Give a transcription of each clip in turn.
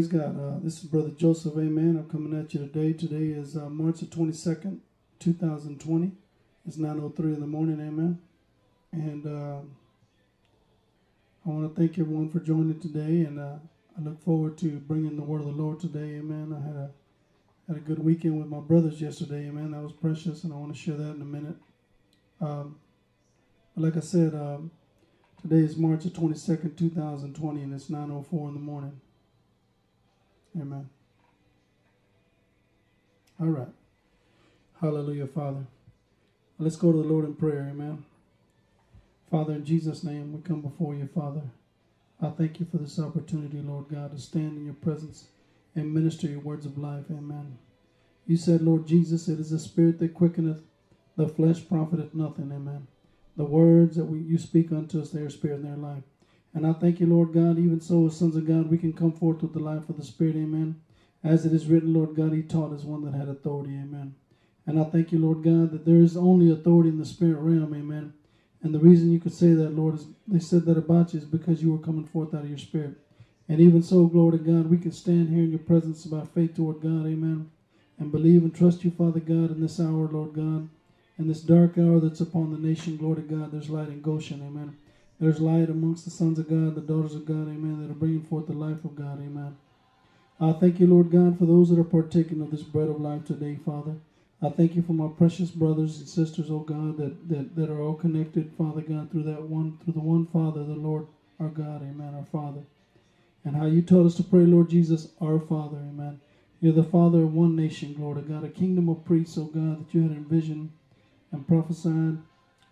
Praise God. Uh, this is Brother Joseph. Amen. I'm coming at you today. Today is uh, March the 22nd, 2020. It's 9.03 in the morning. Amen. And uh, I want to thank everyone for joining today. And uh, I look forward to bringing the word of the Lord today. Amen. I had a had a good weekend with my brothers yesterday. Amen. That was precious. And I want to share that in a minute. Um, like I said, um, today is March the 22nd, 2020. And it's 9.04 in the morning. Amen. All right. Hallelujah, Father. Let's go to the Lord in prayer. Amen. Father, in Jesus' name, we come before you, Father. I thank you for this opportunity, Lord God, to stand in your presence and minister your words of life. Amen. You said, Lord Jesus, it is the spirit that quickeneth, the flesh profiteth nothing. Amen. The words that we, you speak unto us, they are spirit and their life. And I thank you, Lord God, even so, as sons of God, we can come forth with the life of the Spirit, amen. As it is written, Lord God, He taught us one that had authority, amen. And I thank you, Lord God, that there is only authority in the spirit realm, amen. And the reason you could say that, Lord, is they said that about you is because you were coming forth out of your spirit. And even so, glory to God, we can stand here in your presence by faith toward God, amen. And believe and trust you, Father God, in this hour, Lord God. In this dark hour that's upon the nation, glory to God, there's light in Goshen, amen. There's light amongst the sons of God, the daughters of God, amen, that are bringing forth the life of God, amen. I thank you, Lord God, for those that are partaking of this bread of life today, Father. I thank you for my precious brothers and sisters, oh God, that, that, that are all connected, Father God, through that one, through the one Father, the Lord our God, amen, our Father. And how you taught us to pray, Lord Jesus, our Father, amen. You're the Father of one nation, glory to God, a kingdom of priests, oh God, that you had envisioned and prophesied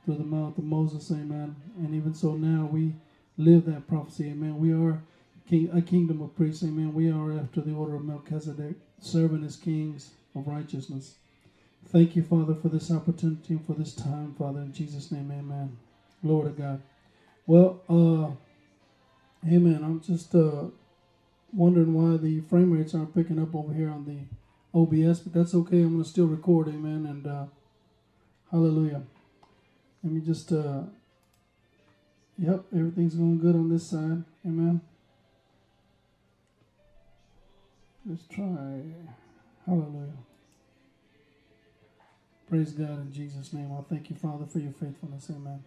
through the mouth of Moses, amen. And even so now we live that prophecy, amen. We are king, a kingdom of priests, amen. We are after the order of Melchizedek, serving as kings of righteousness. Thank you, Father, for this opportunity and for this time, Father. In Jesus' name, amen. Glory to God. Well, uh, amen. I'm just uh, wondering why the frame rates aren't picking up over here on the OBS, but that's okay. I'm going to still record, amen. And uh, hallelujah. Let me just, uh, yep, everything's going good on this side. Amen. Let's try. Hallelujah. Praise God in Jesus' name. I thank you, Father, for your faithfulness. Amen.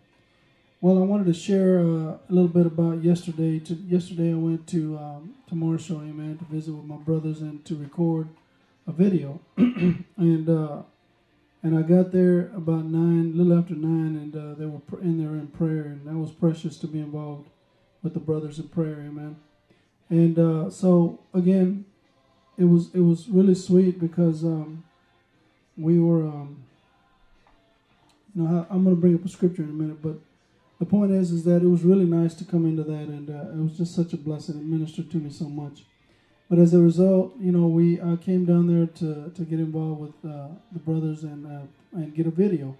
Well, I wanted to share uh, a little bit about yesterday. To, yesterday, I went to um, to Marshall, amen, to visit with my brothers and to record a video. and uh, and I got there about nine, a little after nine, and uh, they were in there in prayer, and that was precious to be involved with the brothers in prayer, amen. And uh, so again, it was it was really sweet because um, we were, um, you know, I, I'm going to bring up a scripture in a minute, but the point is, is that it was really nice to come into that, and uh, it was just such a blessing. It ministered to me so much. But as a result, you know, we uh, came down there to, to get involved with uh, the brothers and uh, and get a video.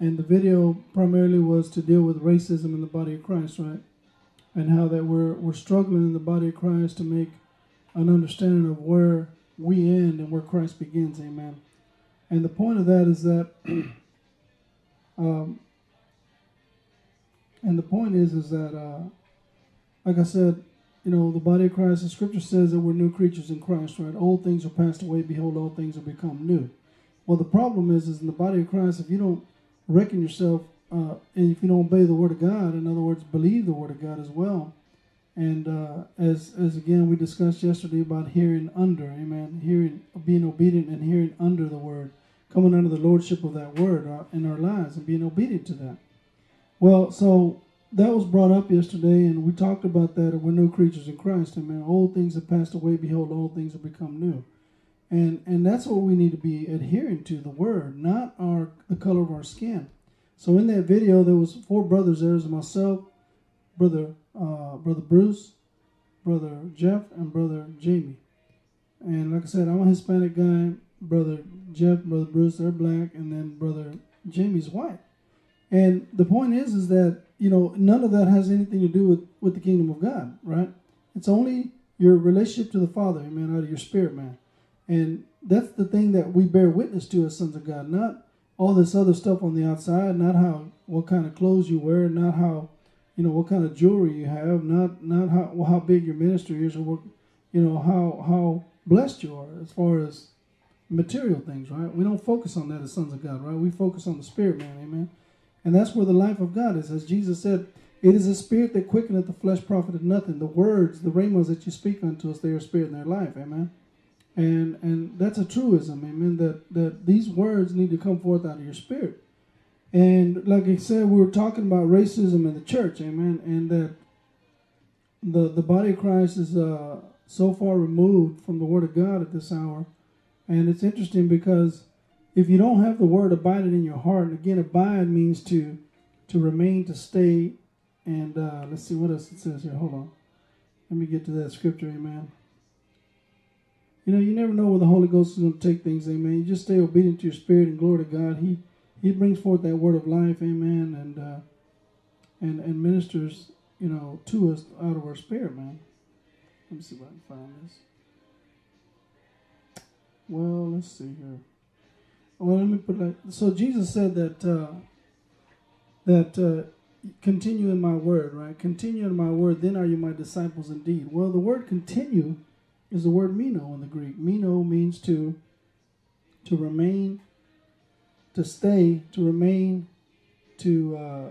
And the video primarily was to deal with racism in the body of Christ, right? And how that we're we're struggling in the body of Christ to make an understanding of where we end and where Christ begins, amen. And the point of that is that um, and the point is is that uh, like I said, you know, the body of Christ, the scripture says that we're new creatures in Christ, right? Old things are passed away, behold, all things are become new. Well, the problem is, is in the body of Christ, if you don't reckon yourself, uh, and if you don't obey the word of God, in other words, believe the word of God as well, and uh, as as again we discussed yesterday about hearing under, amen, hearing, being obedient and hearing under the word, coming under the lordship of that word uh, in our lives and being obedient to that. Well, so that was brought up yesterday, and we talked about that. We're new creatures in Christ. Amen. Old things have passed away. Behold, all things have become new. And and that's what we need to be adhering to the word, not our the color of our skin. So in that video, there was four brothers. There was myself, brother uh, brother Bruce, brother Jeff, and brother Jamie. And like I said, I'm a Hispanic guy. Brother Jeff, brother Bruce, they're black, and then brother Jamie's white. And the point is, is that you know none of that has anything to do with with the kingdom of God, right? It's only your relationship to the Father, amen, out of your spirit, man. And that's the thing that we bear witness to as sons of God, not all this other stuff on the outside, not how what kind of clothes you wear, not how you know what kind of jewelry you have, not not how well, how big your ministry is, or what you know how how blessed you are as far as material things, right? We don't focus on that as sons of God, right? We focus on the spirit, man, amen. And that's where the life of God is. As Jesus said, it is a spirit that quickeneth the flesh profited nothing. The words, the rhemos that you speak unto us, they are spirit in their life. Amen. And and that's a truism, amen, that, that these words need to come forth out of your spirit. And like I said, we were talking about racism in the church, amen, and that the the body of Christ is uh, so far removed from the Word of God at this hour. And it's interesting because if you don't have the word abiding in your heart, and again, abide means to to remain, to stay, and uh, let's see what else it says here. Hold on, let me get to that scripture, amen. You know, you never know where the Holy Ghost is going to take things, amen. You just stay obedient to your spirit and glory to God. He He brings forth that word of life, amen, and uh, and and ministers, you know, to us out of our spirit, man. Let me see if I can find this. Well, let's see here. Well, let me put like so. Jesus said that uh, that uh, continue in my word, right? Continue in my word, then are you my disciples indeed. Well, the word continue is the word meno in the Greek. Meno means to to remain, to stay, to remain, to uh,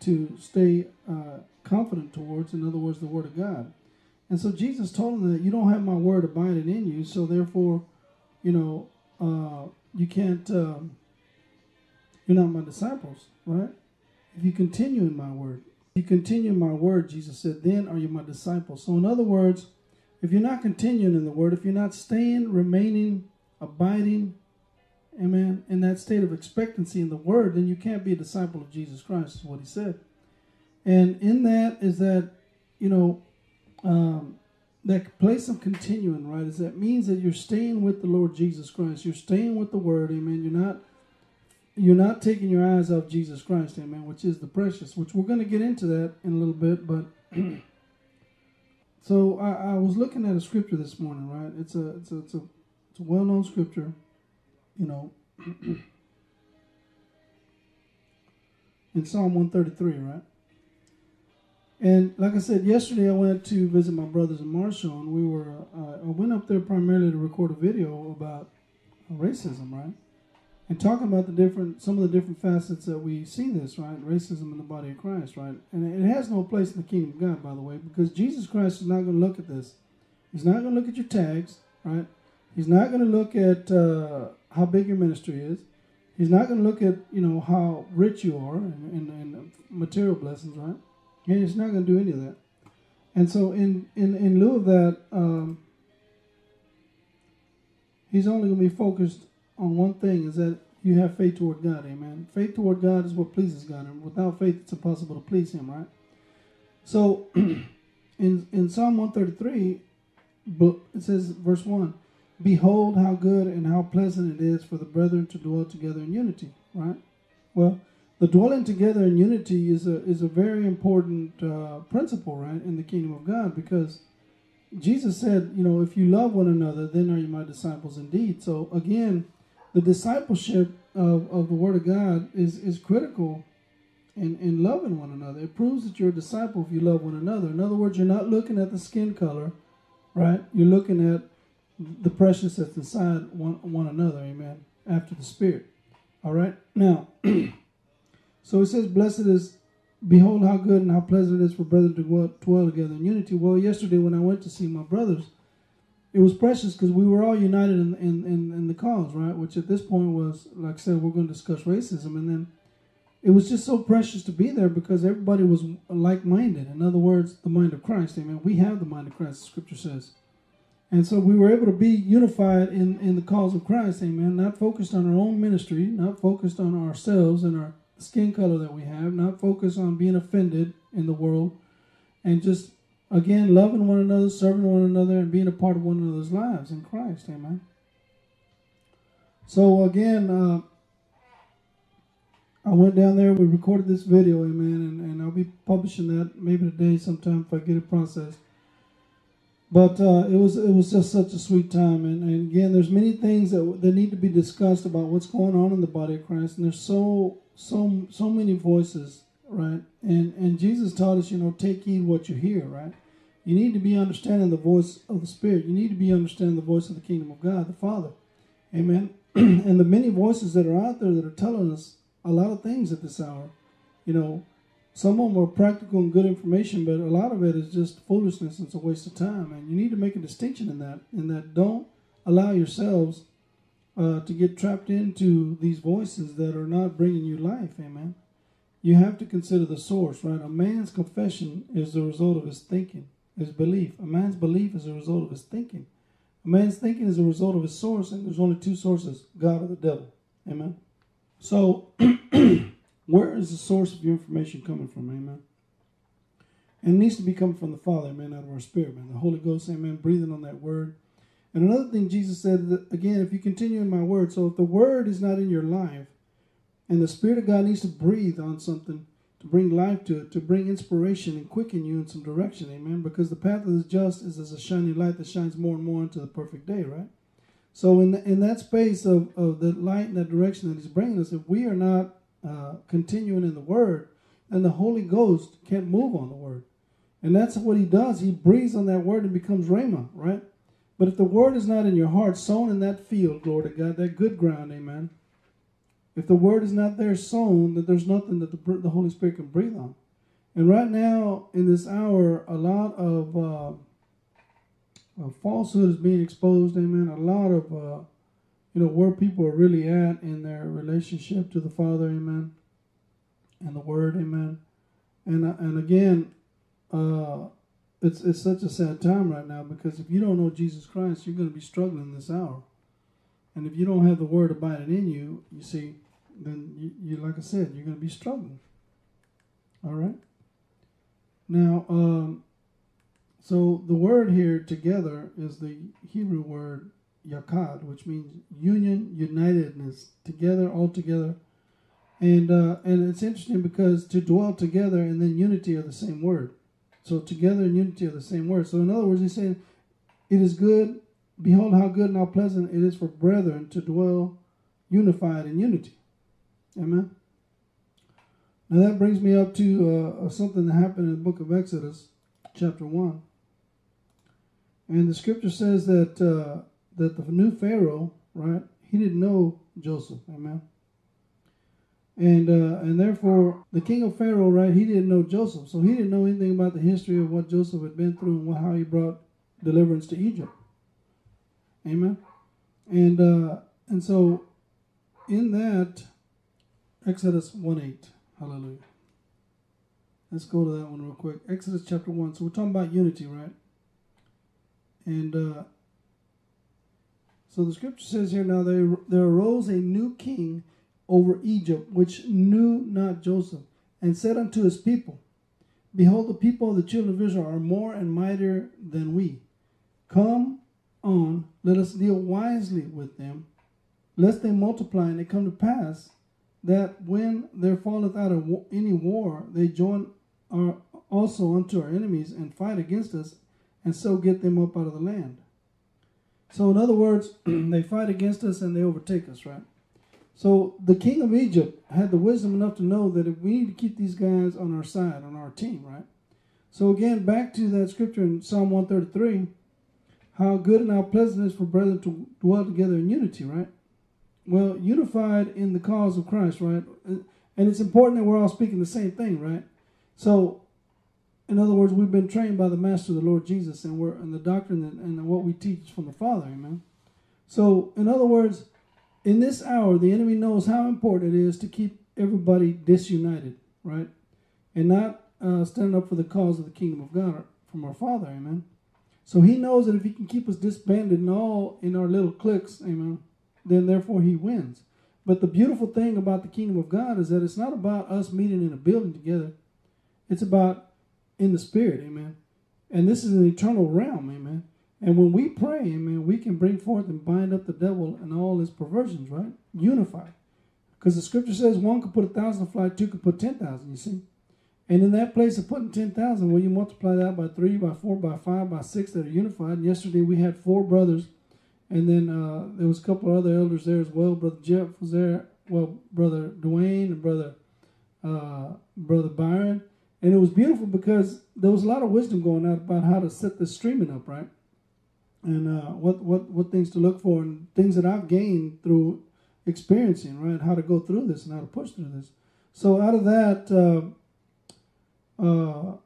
to stay uh, confident towards. In other words, the word of God. And so Jesus told him that you don't have my word abiding in you, so therefore, you know. Uh, you can't, um, you're not my disciples, right? If you continue in my word, if you continue in my word, Jesus said, then are you my disciples. So, in other words, if you're not continuing in the word, if you're not staying, remaining, abiding, amen, in that state of expectancy in the word, then you can't be a disciple of Jesus Christ, is what he said. And in that is that, you know, um, that place of continuing, right, is that means that you're staying with the Lord Jesus Christ. You're staying with the Word, amen. You're not you're not taking your eyes off Jesus Christ, amen, which is the precious, which we're going to get into that in a little bit, but so I, I, was looking at a scripture this morning, right? It's a it's a it's a, it's a well known scripture, you know. in Psalm 133, right? And like I said yesterday, I went to visit my brothers in Marshall, and we were uh, I went up there primarily to record a video about racism, right? And talking about the different some of the different facets that we see this, right? Racism in the body of Christ, right? And it has no place in the kingdom of God, by the way, because Jesus Christ is not going to look at this. He's not going to look at your tags, right? He's not going to look at uh, how big your ministry is. He's not going to look at you know how rich you are and, and, and material blessings, right? And he's not going to do any of that. And so, in, in, in lieu of that, um, he's only going to be focused on one thing is that you have faith toward God. Amen. Faith toward God is what pleases God. And without faith, it's impossible to please Him, right? So, in, in Psalm 133, but it says verse one, behold how good and how pleasant it is for the brethren to dwell together in unity. Right. Well, the dwelling together in unity is a is a very important uh, principle, right, in the kingdom of God because Jesus said, you know, if you love one another, then are you my disciples indeed. So again, the discipleship of, of the Word of God is is critical in, in loving one another. It proves that you're a disciple if you love one another. In other words, you're not looking at the skin color, right? You're looking at the precious that's inside one, one another, amen, after the Spirit. All right? Now, so it says, Blessed is, behold how good and how pleasant it is for brethren to dwell, together in unity. Well, yesterday when I went to see my brothers, it was precious because we were all united in, in, in, in the cause, right? Which at this point was, like I said, we're going to discuss racism. And then it was just so precious to be there because everybody was like minded. In other words, the mind of Christ. Amen. We have the mind of Christ, the scripture says. And so we were able to be unified in, in the cause of Christ. Amen. Not focused on our own ministry, not focused on ourselves and our skin color that we have, not focus on being offended in the world, and just, again, loving one another, serving one another, and being a part of one another's lives in Christ. Amen. So, again, uh, I went down there. We recorded this video, amen, and, and I'll be publishing that maybe today sometime if I get it processed. But uh, it was it was just such a sweet time, and, and again, there's many things that that need to be discussed about what's going on in the body of Christ, and there's so so so many voices, right? And and Jesus taught us, you know, take heed what you hear, right? You need to be understanding the voice of the Spirit. You need to be understanding the voice of the kingdom of God, the Father, amen. and the many voices that are out there that are telling us a lot of things at this hour. You know, some of them are practical and good information, but a lot of it is just foolishness and it's a waste of time. And you need to make a distinction in that. In that, don't allow yourselves uh, to get trapped into these voices that are not bringing you life. Amen. You have to consider the source, right? A man's confession is the result of his thinking, his belief. A man's belief is a result of his thinking. A man's thinking is a result of his source, and there's only two sources God or the devil. Amen. So, where is the source of your information coming from? Amen. And it needs to be coming from the Father, amen, out of our spirit, man. The Holy Ghost, amen, breathing on that word. And another thing Jesus said, that, again, if you continue in my word, so if the word is not in your life, and the Spirit of God needs to breathe on something to bring life to it, to bring inspiration and quicken you in some direction, amen. Because the path of the just is as a shining light that shines more and more into the perfect day, right? So in the, in that space of, of the light and that direction that He's bringing us, if we are not uh, continuing in the Word, then the Holy Ghost can't move on the Word, and that's what He does. He breathes on that Word and becomes Rhema, right? But if the Word is not in your heart, sown in that field, glory to God, that good ground, Amen. If the Word is not there sown, that there's nothing that the, the Holy Spirit can breathe on. And right now, in this hour, a lot of uh, uh, falsehood is being exposed. Amen. A lot of uh, you know where people are really at in their relationship to the Father. Amen. And the Word. Amen. And uh, and again, uh, it's it's such a sad time right now because if you don't know Jesus Christ, you're going to be struggling this hour. And if you don't have the Word abiding in you, you see, then you, you like I said, you're going to be struggling. All right. Now, um, so the word here together is the Hebrew word yakad, which means union, unitedness, together, all together. And uh, and it's interesting because to dwell together and then unity are the same word. So together in unity are the same word. So in other words, he's saying, it is good. Behold, how good and how pleasant it is for brethren to dwell unified in unity. Amen. Now that brings me up to uh, something that happened in the book of Exodus, chapter one. And the scripture says that uh, that the new Pharaoh, right, he didn't know Joseph, amen. And uh, and therefore the king of Pharaoh, right, he didn't know Joseph, so he didn't know anything about the history of what Joseph had been through and what, how he brought deliverance to Egypt, amen. And uh, and so in that Exodus one eight, hallelujah. Let's go to that one real quick. Exodus chapter one. So we're talking about unity, right? And uh, so the scripture says here now there, there arose a new king over Egypt, which knew not Joseph, and said unto his people, Behold, the people of the children of Israel are more and mightier than we. Come on, let us deal wisely with them, lest they multiply and it come to pass that when there falleth out of any war, they join our, also unto our enemies and fight against us, and so get them up out of the land. So, in other words, they fight against us and they overtake us, right? So, the king of Egypt had the wisdom enough to know that we need to keep these guys on our side, on our team, right? So, again, back to that scripture in Psalm 133 how good and how pleasant it is for brethren to dwell together in unity, right? Well, unified in the cause of Christ, right? And it's important that we're all speaking the same thing, right? So, in other words, we've been trained by the Master, the Lord Jesus, and we're and the doctrine and, and what we teach from the Father, amen. So, in other words, in this hour, the enemy knows how important it is to keep everybody disunited, right? And not uh, stand up for the cause of the kingdom of God from our Father, amen. So he knows that if he can keep us disbanded and all in our little cliques, amen, then therefore he wins. But the beautiful thing about the kingdom of God is that it's not about us meeting in a building together. It's about in the spirit, amen. And this is an eternal realm, amen. And when we pray, amen, we can bring forth and bind up the devil and all his perversions, right? Unify. Because the scripture says one could put a thousand to flight, two could put ten thousand, you see. And in that place of putting 10,000, well, you multiply that by three, by four, by five, by six that are unified. And yesterday we had four brothers. And then uh, there was a couple other elders there as well. Brother Jeff was there. Well, Brother Dwayne and Brother uh, Brother Byron. And it was beautiful because there was a lot of wisdom going out about how to set the streaming up, right? And uh, what, what, what things to look for and things that I've gained through experiencing, right? How to go through this and how to push through this. So out of that, uh, uh,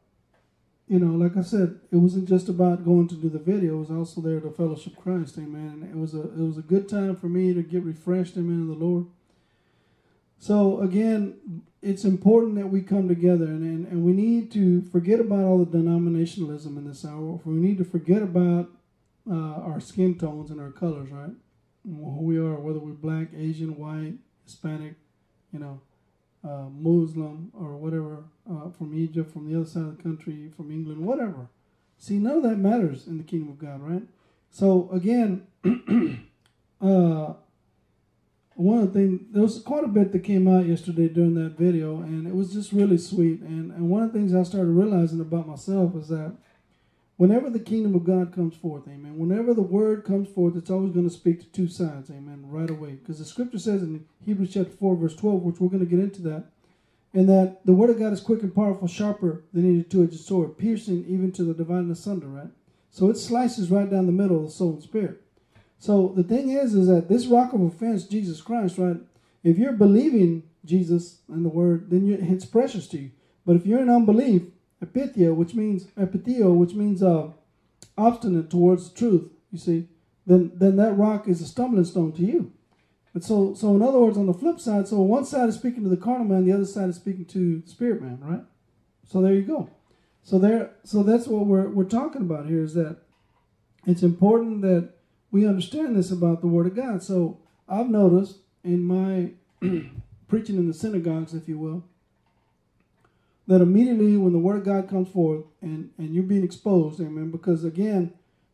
you know, like I said, it wasn't just about going to do the video. It was also there to fellowship Christ, amen. And it was a it was a good time for me to get refreshed, amen, in the Lord. So again, it's important that we come together, and, and and we need to forget about all the denominationalism in this hour. We need to forget about uh, our skin tones and our colors, right? Who we are, whether we're black, Asian, white, Hispanic, you know, uh, Muslim or whatever, uh, from Egypt, from the other side of the country, from England, whatever. See, none of that matters in the kingdom of God, right? So again, uh, one of the things there was quite a bit that came out yesterday during that video, and it was just really sweet. And and one of the things I started realizing about myself is that whenever the kingdom of God comes forth, amen, whenever the word comes forth, it's always going to speak to two sides, amen, right away. Because the scripture says in Hebrews chapter 4, verse 12, which we're going to get into that, and that the word of God is quick and powerful, sharper than any two-edged sword, piercing even to the dividing asunder, right? So it slices right down the middle of the soul and spirit. So the thing is, is that this rock of offense, Jesus Christ, right? If you're believing Jesus and the word, then it's precious to you. But if you're in unbelief, epithia, which means epitheo, which means uh, obstinate towards the truth, you see, then then that rock is a stumbling stone to you. And so so in other words, on the flip side, so one side is speaking to the carnal man, the other side is speaking to the spirit man, right? So there you go. So there so that's what we're we're talking about here is that it's important that we understand this about the word of God. So I've noticed in my preaching in the synagogues, if you will, that immediately when the word of God comes forth and, and you're being exposed, amen, because again,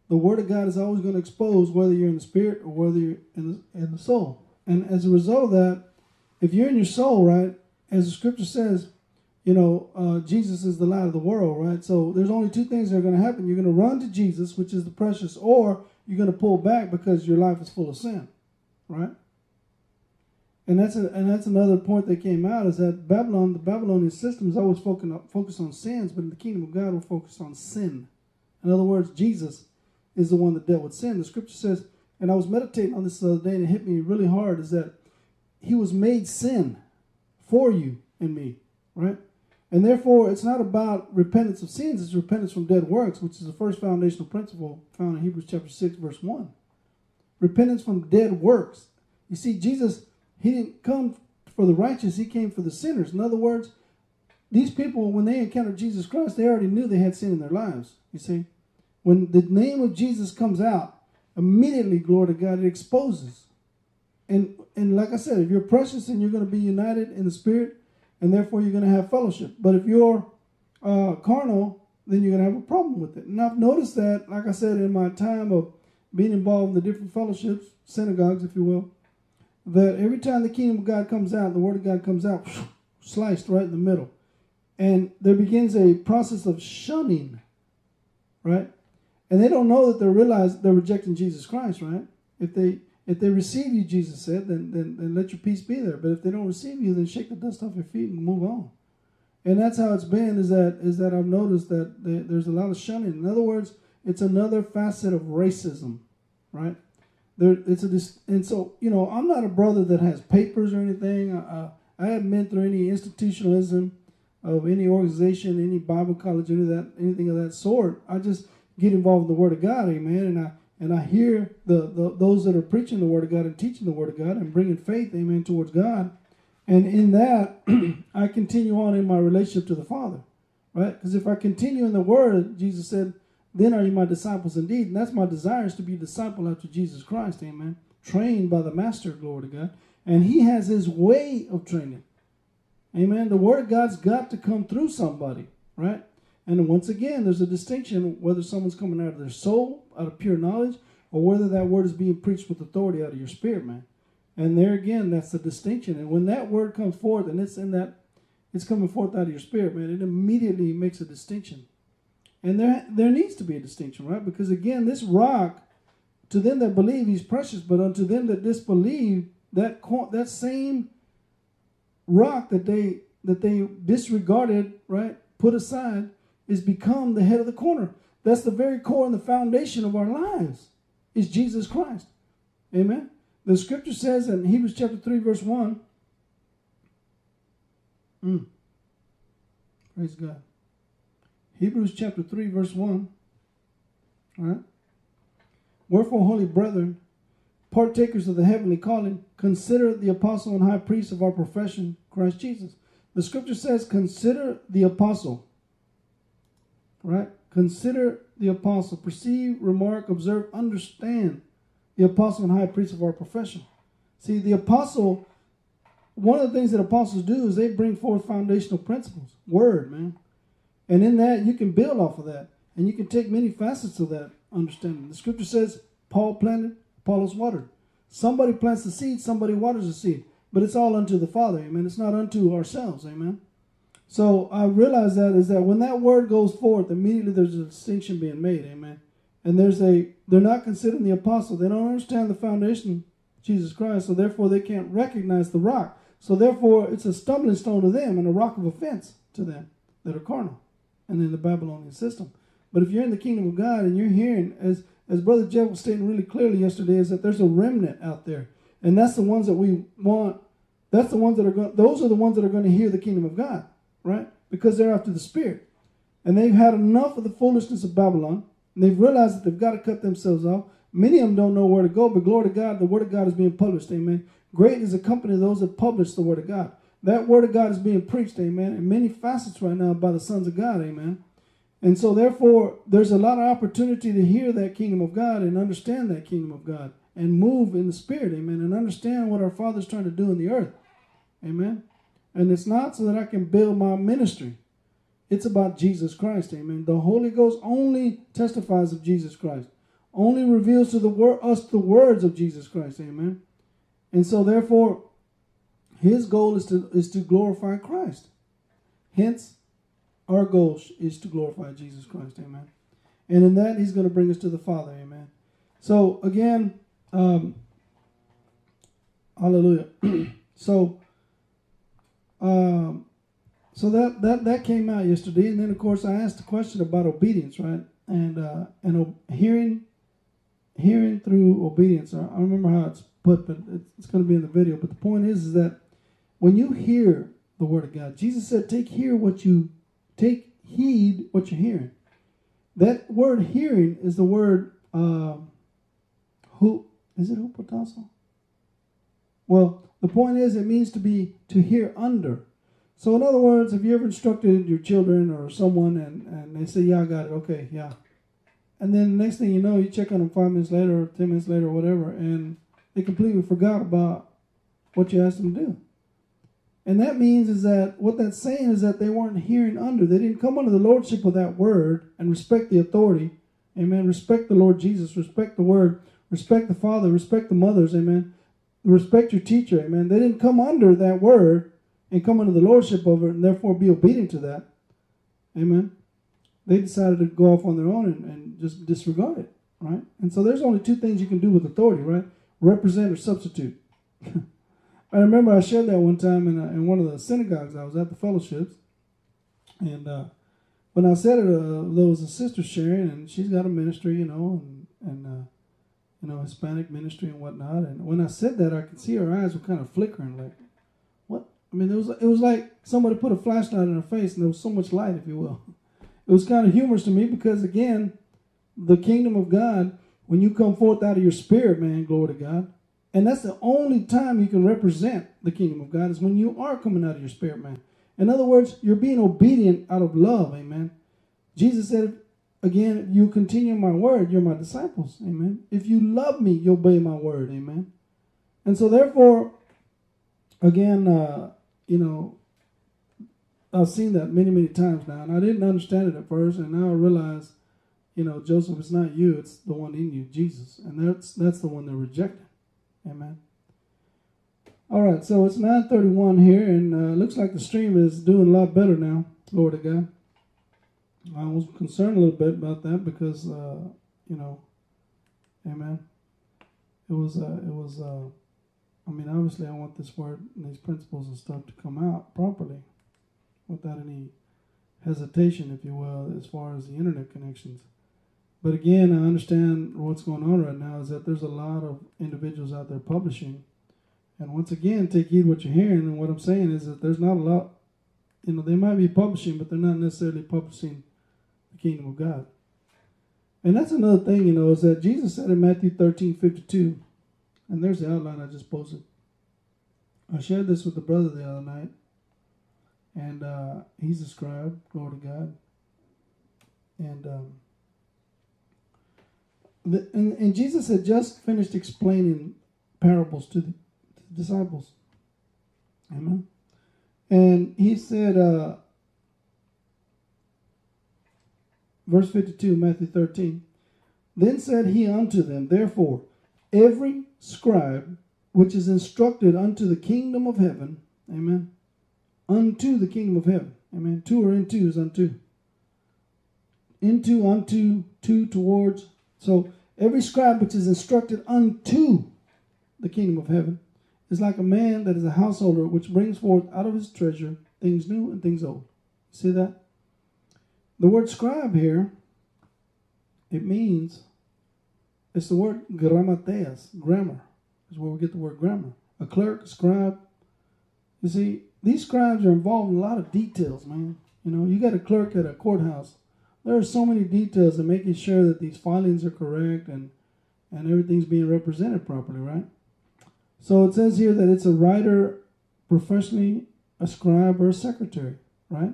the word of God is always going to expose whether you're in the spirit or whether you're in the, in the soul. And as a result of that, if you're in your soul, right, as the scripture says, you know, uh, Jesus is the light of the world, right? So there's only two things that are going to happen. You're going to run to Jesus, which is the precious, or you're going to pull back because your life is full of sin, right? And that's a, and that's another point that came out is that Babylon, the Babylonian system is always focused on, sins, but in the kingdom of God, we're focused on sin. In other words, Jesus is the one that dealt with sin. The scripture says, and I was meditating on this the other day, and it hit me really hard, is that he was made sin for you and me, right? And therefore, it's not about repentance of sins, it's repentance from dead works, which is the first foundational principle found in Hebrews chapter 6, verse 1. Repentance from dead works. You see, Jesus, he didn't come for the righteous, he came for the sinners. In other words, these people, when they encountered Jesus Christ, they already knew they had sin in their lives. You see, when the name of Jesus comes out, immediately, glory to God, it exposes. And and like I said, if you're precious and you're going to be united in the spirit, and therefore you're going to have fellowship. But if you're uh, carnal then you're going to have a problem with it. And I've noticed that, like I said, in my time of being involved in the different fellowships, synagogues, if you will, that every time the kingdom of God comes out, the word of God comes out, sliced right in the middle. And there begins a process of shunning, right? And they don't know that they realize they're rejecting Jesus Christ, right? If they if they receive you, Jesus said, then, then then let your peace be there. But if they don't receive you, then shake the dust off your feet and move on. And that's how it's been. Is that is that I've noticed that there's a lot of shunning. In other words, it's another facet of racism, right? There, it's a and so you know I'm not a brother that has papers or anything. I, I, I haven't been through any institutionalism of any organization, any Bible college, any that, anything of that sort. I just get involved in the Word of God, Amen. And I and I hear the, the those that are preaching the Word of God and teaching the Word of God and bringing faith, Amen, towards God. And in that, I continue on in my relationship to the Father, right? Because if I continue in the Word, Jesus said, "Then are you my disciples indeed." And that's my desire is to be a disciple after Jesus Christ, Amen. Trained by the Master, glory to God, and He has His way of training. Amen. The word of God's got to come through somebody, right? And once again, there's a distinction whether someone's coming out of their soul, out of pure knowledge, or whether that word is being preached with authority out of your spirit, man. And there again, that's the distinction. And when that word comes forth and it's in that, it's coming forth out of your spirit, man, it immediately makes a distinction. And there, there needs to be a distinction, right? Because again, this rock, to them that believe, he's precious, but unto them that disbelieve, that that same rock that they that they disregarded, right, put aside, is become the head of the corner. That's the very core and the foundation of our lives, is Jesus Christ. Amen. The scripture says in Hebrews chapter 3, verse 1. Mm, praise God. Hebrews chapter 3, verse 1. All right. Wherefore, holy brethren, partakers of the heavenly calling, consider the apostle and high priest of our profession, Christ Jesus. The scripture says, consider the apostle. Right? Consider the apostle. Perceive, remark, observe, understand the apostle and high priest of our profession. See, the apostle, one of the things that apostles do is they bring forth foundational principles. Word, man. And in that, you can build off of that. And you can take many facets of that understanding. The scripture says, Paul planted, Apollos watered. Somebody plants the seed, somebody waters the seed. But it's all unto the Father, amen. It's not unto ourselves, amen. So I realize that is that when that word goes forth, immediately there's a distinction being made, amen. And there's a they're not considering the apostle. They don't understand the foundation, Jesus Christ, so therefore they can't recognize the rock. So therefore it's a stumbling stone to them and a rock of offense to them that are carnal and in the Babylonian system. But if you're in the kingdom of God and you're hearing as as Brother Jeff was stating really clearly yesterday, is that there's a remnant out there. And that's the ones that we want. That's the ones that are going, those are the ones that are going to hear the kingdom of God, right? Because they're after the Spirit. And they've had enough of the foolishness of Babylon. And they've realized that they've got to cut themselves off. Many of them don't know where to go, but glory to God, the word of God is being published, amen. Great is the company of those that publish the word of God. That word of God is being preached, amen, in many facets right now by the sons of God, amen. And so, therefore, there's a lot of opportunity to hear that kingdom of God and understand that kingdom of God and move in the spirit, amen, and understand what our Father's trying to do in the earth, amen. And it's not so that I can build my ministry, it's about Jesus Christ, amen. The Holy Ghost only testifies of Jesus Christ, only reveals to the wor- us the words of Jesus Christ, amen. And so, therefore, his goal is to is to glorify Christ. Hence, our goal is to glorify Jesus Christ. Amen. And in that, He's going to bring us to the Father. Amen. So, again, um, hallelujah. so, um, so that, that that came out yesterday, and then of course I asked the question about obedience, right? And uh, and hearing, hearing through obedience. I, I remember how it's put, but it's, it's going to be in the video. But the point is, is that when you hear the word of God, Jesus said, "Take hear what you Take heed what you're hearing. That word hearing is the word uh, who is it hupotasso? Well, the point is it means to be to hear under. So in other words, have you ever instructed your children or someone and, and they say, Yeah, I got it, okay, yeah. And then the next thing you know, you check on them five minutes later or ten minutes later or whatever, and they completely forgot about what you asked them to do. And that means is that what that's saying is that they weren't hearing under. They didn't come under the lordship of that word and respect the authority. Amen. Respect the Lord Jesus. Respect the word. Respect the father. Respect the mothers. Amen. Respect your teacher. Amen. They didn't come under that word and come under the lordship of it and therefore be obedient to that. Amen. They decided to go off on their own and, and just disregard it. Right. And so there's only two things you can do with authority. Right. Represent or substitute. I remember I shared that one time in, a, in one of the synagogues. I was at the fellowships, and uh, when I said it, uh, there was a sister sharing, and she's got a ministry, you know, and and uh, you know Hispanic ministry and whatnot. And when I said that, I could see her eyes were kind of flickering, like, what? I mean, it was it was like somebody put a flashlight in her face, and there was so much light, if you will. It was kind of humorous to me because again, the kingdom of God, when you come forth out of your spirit, man, glory to God and that's the only time you can represent the kingdom of God is when you are coming out of your spirit, man. In other words, you're being obedient out of love, amen. Jesus said, again, you continue my word, you're my disciples, amen. If you love me, you obey my word, amen. And so, therefore, again, uh, you know, I've seen that many, many times now, and I didn't understand it at first, and now I realize, you know, Joseph, it's not you, it's the one in you, Jesus, and that's that's the one they're rejecting. Amen. All right, so it's 9:31 here, and uh, looks like the stream is doing a lot better now. Lord of God. I was concerned a little bit about that because, uh, you know, Amen. It was, uh, it was. Uh, I mean, obviously, I want this word and these principles and stuff to come out properly, without any hesitation, if you will, as far as the internet connections. But again, I understand what's going on right now is that there's a lot of individuals out there publishing. And once again, take heed what you're hearing. And what I'm saying is that there's not a lot, you know, they might be publishing, but they're not necessarily publishing the kingdom of God. And that's another thing, you know, is that Jesus said in Matthew 13 52, and there's the outline I just posted. I shared this with the brother the other night, and uh, he's a scribe, glory to God. And um, the, and, and Jesus had just finished explaining parables to the, to the disciples. Amen. And he said, uh, verse 52, Matthew 13, Then said he unto them, Therefore, every scribe which is instructed unto the kingdom of heaven, amen, unto the kingdom of heaven, amen, two or into is unto, into, unto, to, towards, so every scribe which is instructed unto the kingdom of heaven is like a man that is a householder which brings forth out of his treasure things new and things old. See that? The word scribe here, it means, it's the word grammateas, grammar, is where we get the word grammar. A clerk, a scribe. You see, these scribes are involved in a lot of details, man. You know, you got a clerk at a courthouse there are so many details in making sure that these filings are correct and and everything's being represented properly, right? So it says here that it's a writer professionally, a scribe, or a secretary, right?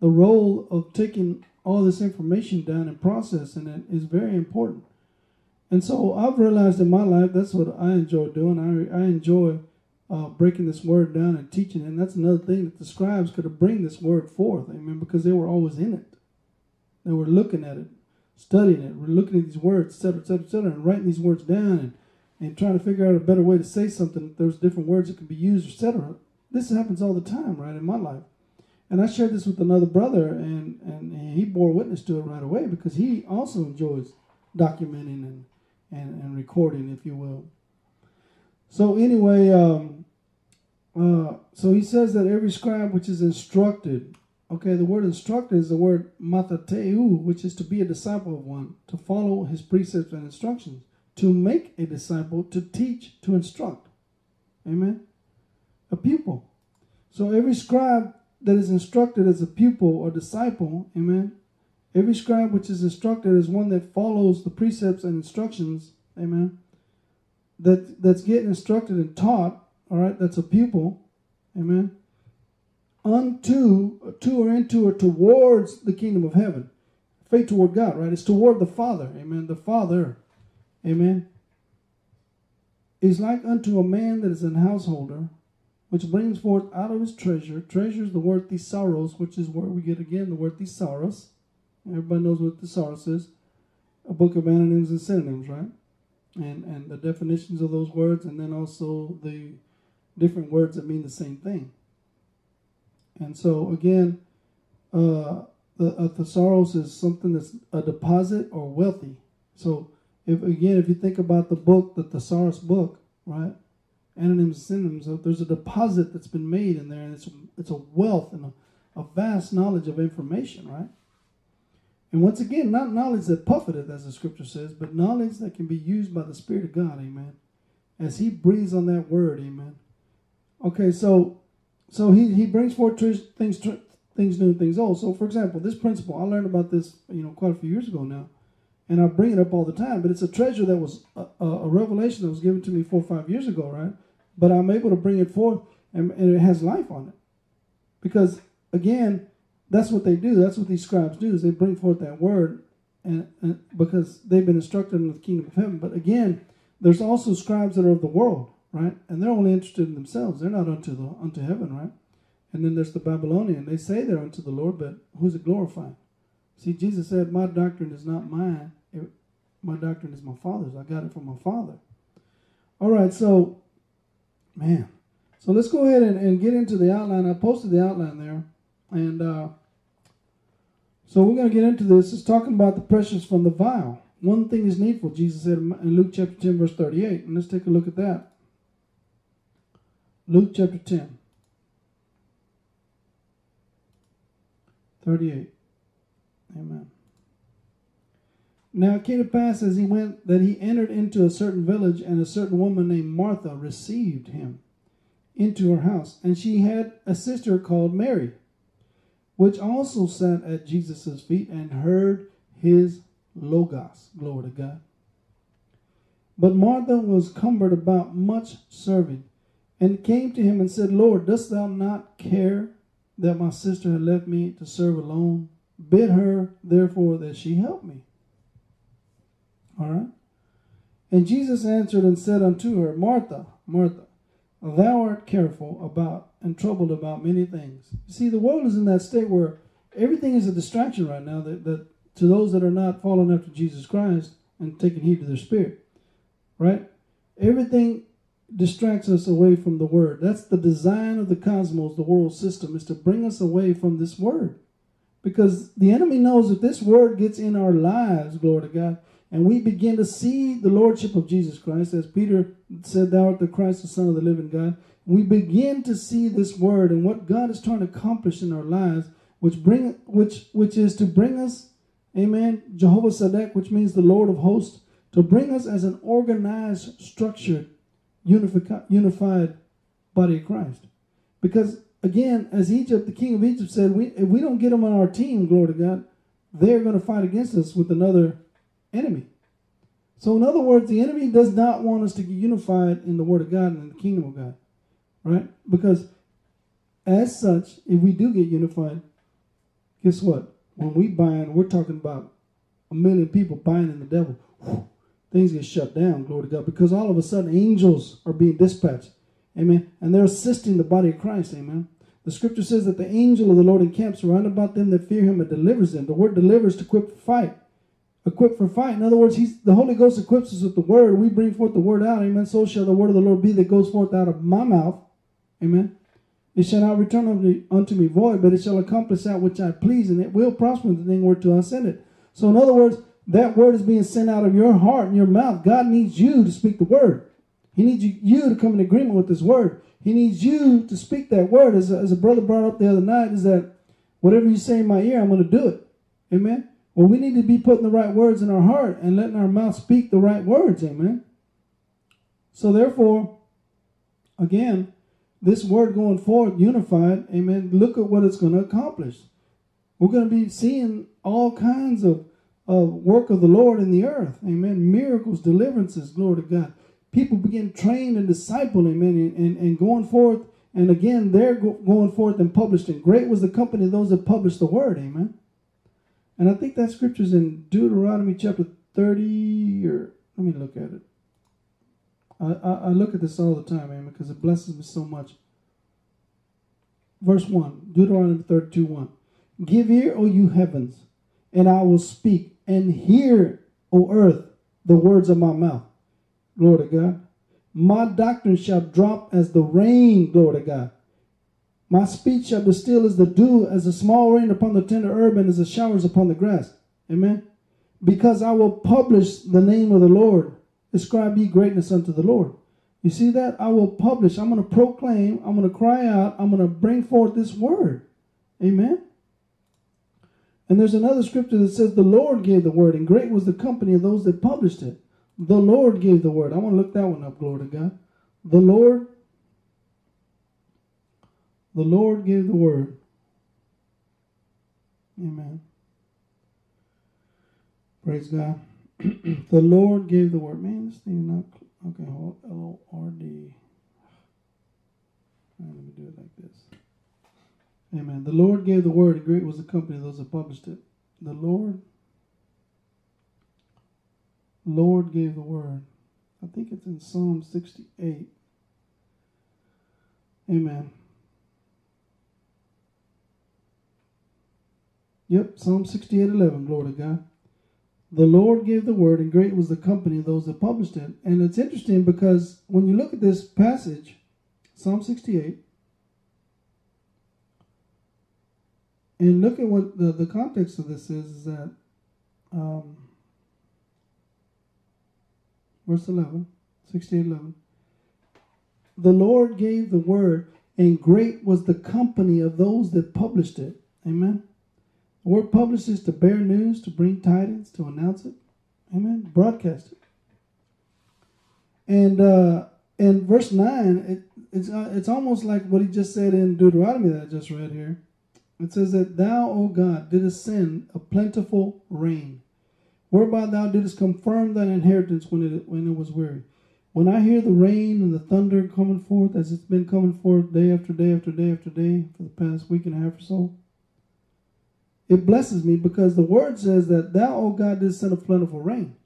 The role of taking all this information down and processing it is very important. And so I've realized in my life that's what I enjoy doing. I, I enjoy uh, breaking this word down and teaching. And that's another thing that the scribes could have bring this word forth, amen, because they were always in it. They were looking at it, studying it, we're looking at these words, et cetera, et cetera, et cetera, and writing these words down and, and trying to figure out a better way to say something. There's different words that can be used, et cetera. This happens all the time, right, in my life. And I shared this with another brother, and, and he bore witness to it right away because he also enjoys documenting and, and, and recording, if you will. So, anyway, um, uh, so he says that every scribe which is instructed Okay, the word instructor is the word mathateu, which is to be a disciple of one, to follow his precepts and instructions, to make a disciple, to teach, to instruct. Amen. A pupil. So every scribe that is instructed as a pupil or disciple, amen. Every scribe which is instructed is one that follows the precepts and instructions, amen. That that's getting instructed and taught, all right, that's a pupil, amen unto, to or into or towards the kingdom of heaven. Faith toward God, right? It's toward the Father. Amen. The Father. Amen. Is like unto a man that is an householder, which brings forth out of his treasure. treasures the word thesaurus, which is where we get again the word thesaurus. Everybody knows what the thesaurus is. A book of antonyms and synonyms, right? And and the definitions of those words, and then also the different words that mean the same thing. And so again, uh, the a thesaurus is something that's a deposit or wealthy. So if again, if you think about the book, the thesaurus book, right? Antonyms synonyms, there's a deposit that's been made in there, and it's it's a wealth and a, a vast knowledge of information, right? And once again, not knowledge that puffeth, as the scripture says, but knowledge that can be used by the Spirit of God, amen. As He breathes on that word, amen. Okay, so so he, he brings forth things things new and things old. So, for example, this principle I learned about this you know quite a few years ago now, and I bring it up all the time. But it's a treasure that was a, a revelation that was given to me four or five years ago, right? But I'm able to bring it forth, and, and it has life on it, because again, that's what they do. That's what these scribes do is they bring forth that word, and, and because they've been instructed in the kingdom of heaven. But again, there's also scribes that are of the world right? And they're only interested in themselves. They're not unto the unto heaven, right? And then there's the Babylonian. They say they're unto the Lord, but who's it glorifying? See, Jesus said, "My doctrine is not mine. It, my doctrine is my Father's. I got it from my Father." All right, so, man, so let's go ahead and, and get into the outline. I posted the outline there, and uh, so we're going to get into this. It's talking about the precious from the vile. One thing is needful, Jesus said in Luke chapter 10, verse 38. And let's take a look at that. Luke chapter 10, 38. Amen. Now it came to pass as he went that he entered into a certain village, and a certain woman named Martha received him into her house. And she had a sister called Mary, which also sat at Jesus' feet and heard his logos. Glory to God. But Martha was cumbered about much serving and came to him and said, Lord, dost thou not care that my sister had left me to serve alone? Bid her, therefore, that she help me. All right? And Jesus answered and said unto her, Martha, Martha, thou art careful about and troubled about many things. You see, the world is in that state where everything is a distraction right now that, that to those that are not following after Jesus Christ and taking heed to their spirit. Right? Everything distracts us away from the word. That's the design of the cosmos, the world system, is to bring us away from this word. Because the enemy knows that this word gets in our lives, glory to God, and we begin to see the lordship of Jesus Christ, as Peter said, Thou art the Christ, the Son of the living God. We begin to see this word and what God is trying to accomplish in our lives, which bring which which is to bring us, Amen, Jehovah Sadek, which means the Lord of hosts, to bring us as an organized, structured, unified, unified body of Christ. Because again, as Egypt, the king of Egypt said, we, if we don't get them on our team, glory to God, they're going to fight against us with another enemy. So, in other words, the enemy does not want us to get unified in the Word of God and in the kingdom of God, right? Because as such, if we do get unified, guess what? When we bind, we're talking about a million people binding the devil. Things get shut down, glory to God, because all of a sudden angels are being dispatched. Amen. And they're assisting the body of Christ. Amen. The scripture says that the angel of the Lord encamps around about them that fear him and delivers them. The word delivers to equip for fight. Equip for fight. In other words, he's the Holy Ghost equips us with the word. We bring forth the word out. Amen. So shall the word of the Lord be that goes forth out of my mouth. Amen. It shall not return unto me void, but it shall accomplish that which I please, and it will prosper in the thing whereto I send it. So, in other words, that word is being sent out of your heart and your mouth. God needs you to speak the word. He needs you, to come in agreement with this word. He needs you to speak that word. As a, as a brother brought up the other night, is that whatever you say in my ear, I'm going to do it. Amen. Well, we need to be putting the right words in our heart and letting our mouth speak the right words. Amen. So therefore, again, this word going forward, unified, amen, look at what it's going to accomplish. We're going to be seeing all kinds of of work of the Lord in the earth. Amen. Miracles, deliverances, glory to God. People begin trained and discipled, amen, and, and, and going forth. And again, they're go, going forth and published. And great was the company of those that published the word, amen. And I think that scripture's in Deuteronomy chapter 30, or let me look at it. I, I, I look at this all the time, amen, because it blesses me so much. verse 1, Deuteronomy 32 1. Give ear, O you heavens, and I will speak, and hear, O earth, the words of my mouth. Glory to God. My doctrine shall drop as the rain, glory to God. My speech shall distill as the dew, as a small rain upon the tender herb, and as the showers upon the grass. Amen. Because I will publish the name of the Lord. Ascribe ye greatness unto the Lord. You see that? I will publish. I'm going to proclaim. I'm going to cry out. I'm going to bring forth this word. Amen. And there's another scripture that says, The Lord gave the word, and great was the company of those that published it. The Lord gave the word. I want to look that one up, glory to God. The Lord, the Lord gave the word. Amen. Praise God. the Lord gave the word. Man, this thing not okay. Hold L O R D. Let me do it like this. Amen. The Lord gave the word, and great was the company of those that published it. The Lord, Lord gave the word. I think it's in Psalm 68. Amen. Yep, Psalm 68 11. Glory to God. The Lord gave the word, and great was the company of those that published it. And it's interesting because when you look at this passage, Psalm 68, and look at what the, the context of this is, is that um, verse 11, 68 11. The Lord gave the word, and great was the company of those that published it. Amen. The word publish is to bear news, to bring tidings, to announce it. Amen. Broadcast it. And uh, in verse 9, it, it's, uh, it's almost like what he just said in Deuteronomy that I just read here. It says that thou, O God, didst send a plentiful rain, whereby thou didst confirm thine inheritance when it, when it was weary. When I hear the rain and the thunder coming forth, as it's been coming forth day after day after day after day for the past week and a half or so, it blesses me because the word says that thou, O God, didst send a plentiful rain,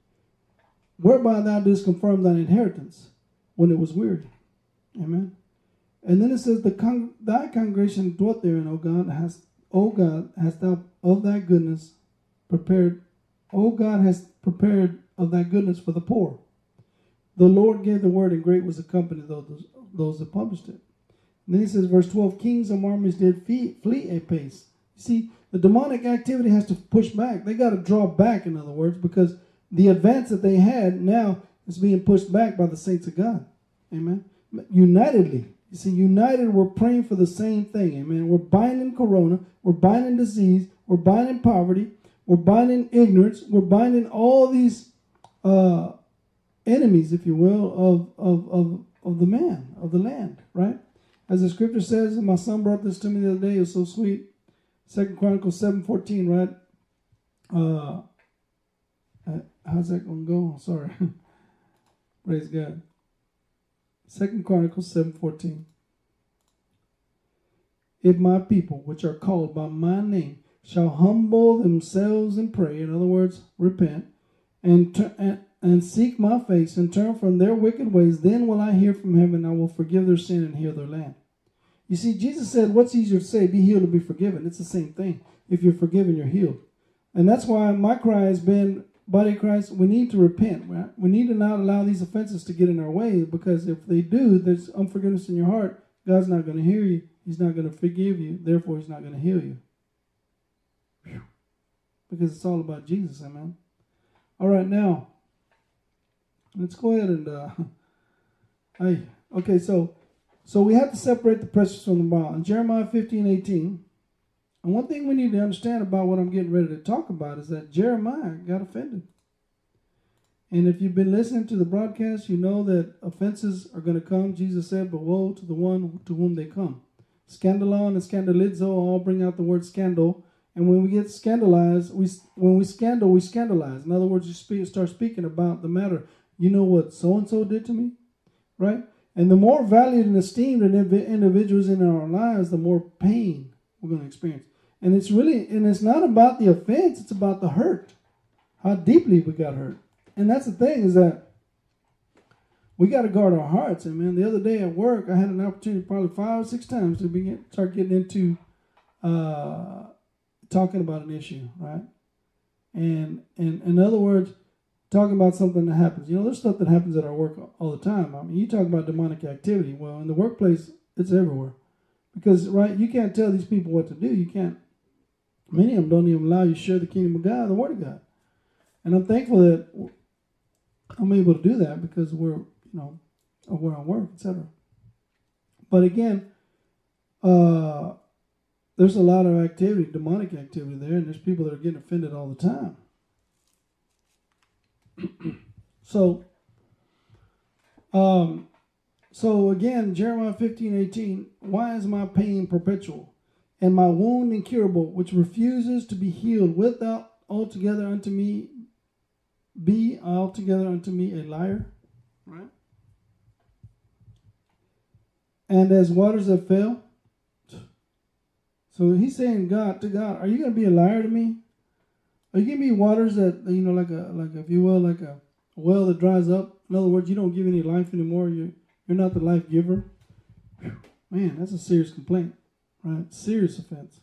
whereby thou didst confirm thine inheritance when it was weary. Amen. And then it says, "The con- thy congregation dwelt therein, O God, has O God, hast thou of thy goodness prepared, O God, has prepared of thy goodness for the poor. The Lord gave the word, and great was the company of those, those that published it. And then he says, verse 12, kings and armies did flee, flee a pace. You see, the demonic activity has to push back. They got to draw back, in other words, because the advance that they had now is being pushed back by the saints of God. Amen. Unitedly. You see, united, we're praying for the same thing. Amen. We're binding corona. We're binding disease. We're binding poverty. We're binding ignorance. We're binding all these uh, enemies, if you will, of, of, of, of the man, of the land, right? As the scripture says, and my son brought this to me the other day, it was so sweet. Second Chronicles 7.14, right? Uh, uh, how's that going to go? Sorry. Praise God. Second Chronicles 7.14. If my people, which are called by my name, shall humble themselves and pray, in other words, repent, and, and, and seek my face and turn from their wicked ways, then will I hear from heaven, I will forgive their sin and heal their land. You see, Jesus said, What's easier to say, be healed or be forgiven? It's the same thing. If you're forgiven, you're healed. And that's why my cry has been, Body of Christ, we need to repent. Right? We need to not allow these offenses to get in our way because if they do, there's unforgiveness in your heart. God's not going to hear you. He's not going to forgive you. Therefore, He's not going to heal you. Because it's all about Jesus, amen. All right, now, let's go ahead and, uh, hey, okay, so so we have to separate the precious from the vile. In Jeremiah 15, 18, and one thing we need to understand about what I'm getting ready to talk about is that Jeremiah got offended. And if you've been listening to the broadcast, you know that offenses are going to come. Jesus said, but woe to the one to whom they come. Scandalon and scandalizo all bring out the word scandal. And when we get scandalized, we when we scandal, we scandalize. In other words, you speak, start speaking about the matter. You know what so and so did to me, right? And the more valued and esteemed individuals in our lives, the more pain we're going to experience. And it's really, and it's not about the offense, it's about the hurt, how deeply we got hurt. And that's the thing is that we got to guard our hearts. Amen. The other day at work, I had an opportunity probably five or six times to begin start getting into uh, talking about an issue, right? And and in other words, talking about something that happens. You know, there's stuff that happens at our work all the time. I mean, you talk about demonic activity. Well, in the workplace, it's everywhere. Because right, you can't tell these people what to do. You can't. Many of them don't even allow you to share the kingdom of God, the word of God. And I'm thankful that I'm able to do that because we're, you know, we're on work, etc. But again, uh, there's a lot of activity, demonic activity there, and there's people that are getting offended all the time. so, um, so again, Jeremiah 15, 18, why is my pain perpetual and my wound incurable, which refuses to be healed without altogether unto me be altogether unto me a liar? Right? And as waters have failed. So he's saying, God to God, are you gonna be a liar to me? Are you gonna be waters that you know, like a like a, if you will, like a well that dries up? In other words, you don't give any life anymore. You you're not the life giver. Man, that's a serious complaint, right? Serious offense.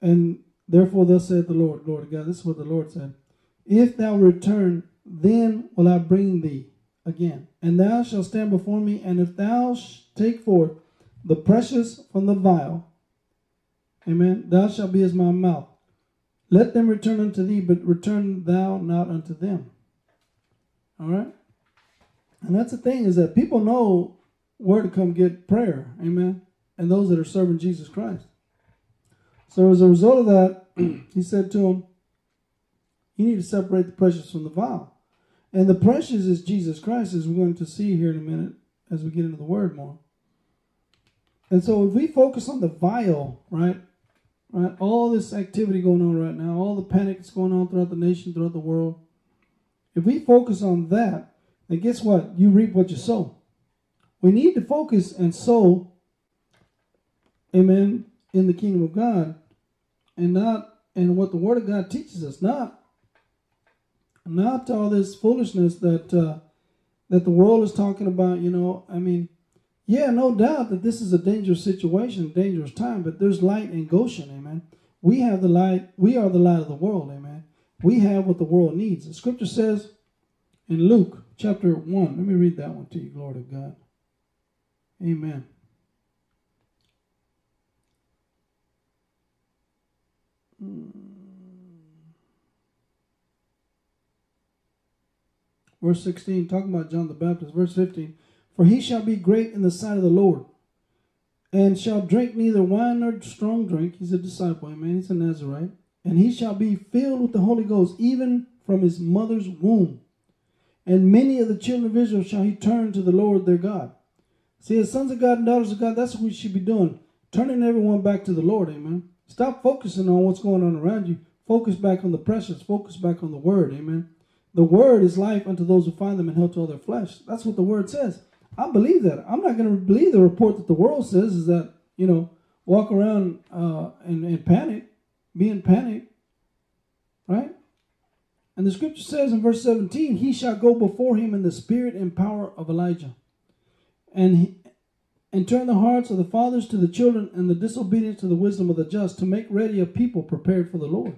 And therefore, thus saith the Lord, Lord God. This is what the Lord said. If thou return, then will I bring thee again, and thou shalt stand before me. And if thou take forth the precious from the vile, amen, thou shalt be as my mouth. Let them return unto thee, but return thou not unto them. All right? And that's the thing is that people know where to come get prayer. Amen. And those that are serving Jesus Christ. So as a result of that, he said to him, You need to separate the precious from the vile. And the precious is Jesus Christ, as we're going to see here in a minute as we get into the word more. And so if we focus on the vile, right? Right, all this activity going on right now, all the panic that's going on throughout the nation, throughout the world. If we focus on that, then guess what? You reap what you sow. We need to focus and sow, amen, in the kingdom of God and not in what the Word of God teaches us, not not all this foolishness that uh, that the world is talking about. You know, I mean, yeah, no doubt that this is a dangerous situation, dangerous time, but there's light in Goshen, amen. We have the light. We are the light of the world, amen. We have what the world needs. The Scripture says in Luke chapter 1. Let me read that one to you. Glory to God. Amen. Hmm. Verse 16, talking about John the Baptist. Verse 15, For he shall be great in the sight of the Lord, and shall drink neither wine nor strong drink. He's a disciple, amen. He's a Nazarite. And he shall be filled with the Holy Ghost, even from his mother's womb and many of the children of Israel shall he turn to the Lord their God. See, as sons of God and daughters of God, that's what we should be doing. Turning everyone back to the Lord, amen. Stop focusing on what's going on around you. Focus back on the precious. Focus back on the word, amen. The word is life unto those who find them and health to all their flesh. That's what the word says. I believe that. I'm not going to believe the report that the world says is that, you know, walk around uh, in, in panic, be in panic, right? And the scripture says in verse 17, He shall go before him in the spirit and power of Elijah, and, he, and turn the hearts of the fathers to the children, and the disobedience to the wisdom of the just, to make ready a people prepared for the Lord.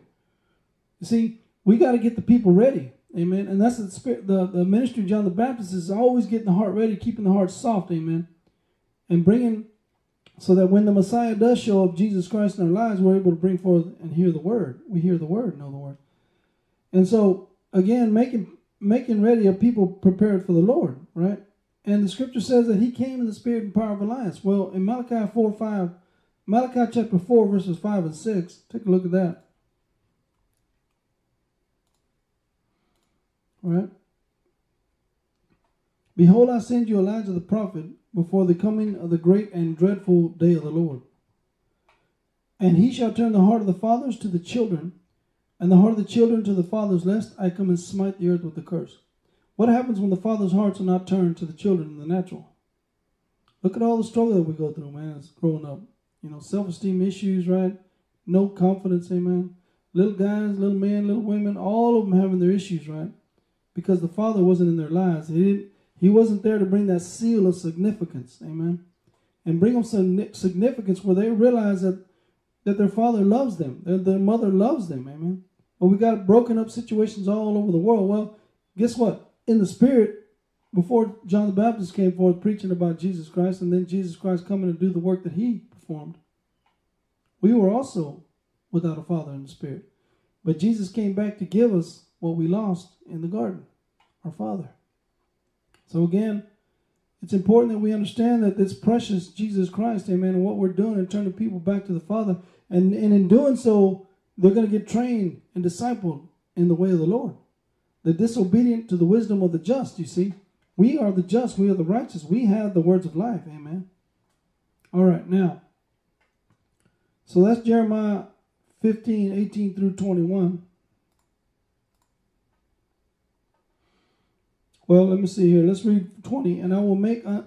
You see, we got to get the people ready. Amen. And that's the spirit, the, the ministry of John the Baptist is always getting the heart ready, keeping the heart soft. Amen. And bringing, so that when the Messiah does show up, Jesus Christ in our lives, we're able to bring forth and hear the word. We hear the word, know the word. And so again, making making ready a people prepared for the Lord, right? And the scripture says that he came in the spirit and power of Elias. Well, in Malachi 4 5, Malachi chapter 4, verses 5 and 6, take a look at that. All right? Behold, I send you Elijah the prophet before the coming of the great and dreadful day of the Lord. And he shall turn the heart of the fathers to the children, and the heart of the children to the fathers, lest I come and smite the earth with a curse. What happens when the father's hearts are not turned to the children in the natural? Look at all the struggle that we go through, man, as growing up. You know, self esteem issues, right? No confidence, amen. Little guys, little men, little women, all of them having their issues, right? Because the father wasn't in their lives. He didn't He wasn't there to bring that seal of significance. Amen. And bring them some significance where they realize that, that their father loves them, that their mother loves them. Amen. But we got broken up situations all over the world. Well, guess what? In the spirit, before John the Baptist came forth preaching about Jesus Christ, and then Jesus Christ coming to do the work that he performed, we were also without a father in the spirit. But Jesus came back to give us what we lost in the garden, our father. So again, it's important that we understand that this precious Jesus Christ, amen, and what we're doing and turning people back to the Father. And, and in doing so, they're going to get trained and discipled in the way of the Lord. The disobedient to the wisdom of the just, you see. We are the just, we are the righteous. We have the words of life, amen. All right, now. So that's Jeremiah 15, 18 through 21. Well, let me see here. Let's read 20. And I will make uh,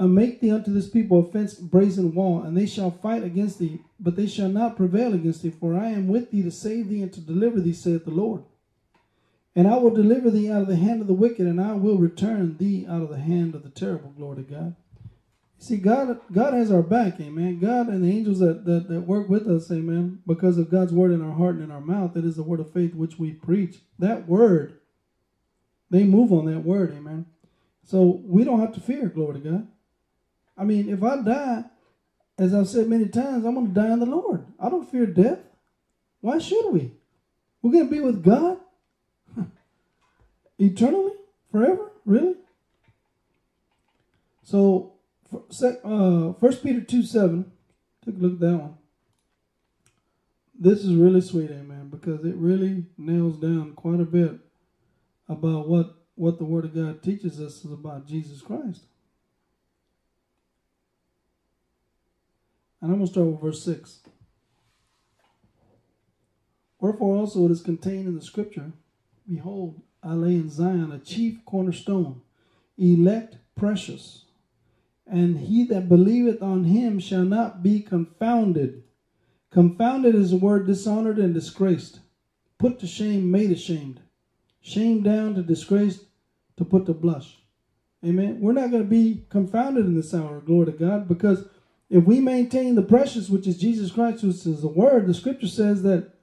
make thee unto this people a fenced brazen wall, and they shall fight against thee, but they shall not prevail against thee, for I am with thee to save thee and to deliver thee, saith the Lord. And I will deliver thee out of the hand of the wicked, and I will return thee out of the hand of the terrible. Glory to God. See, God, God has our back, amen. God and the angels that, that, that work with us, amen, because of God's word in our heart and in our mouth, that is the word of faith which we preach. That word they move on that word, amen. So we don't have to fear, glory to God. I mean, if I die, as I've said many times, I'm going to die in the Lord. I don't fear death. Why should we? We're going to be with God eternally, forever, really. So, uh, First Peter two seven. Take a look at that one. This is really sweet, amen, because it really nails down quite a bit about what, what the Word of God teaches us is about Jesus Christ. And I'm going to start with verse 6. Wherefore also it is contained in the scripture Behold, I lay in Zion a chief cornerstone, elect, precious, and he that believeth on him shall not be confounded. Confounded is the word dishonored and disgraced, put to shame, made ashamed shamed down to disgrace to put to blush. Amen. We're not going to be confounded in this hour, glory to God, because if we maintain the precious, which is Jesus Christ, which is the word, the scripture says that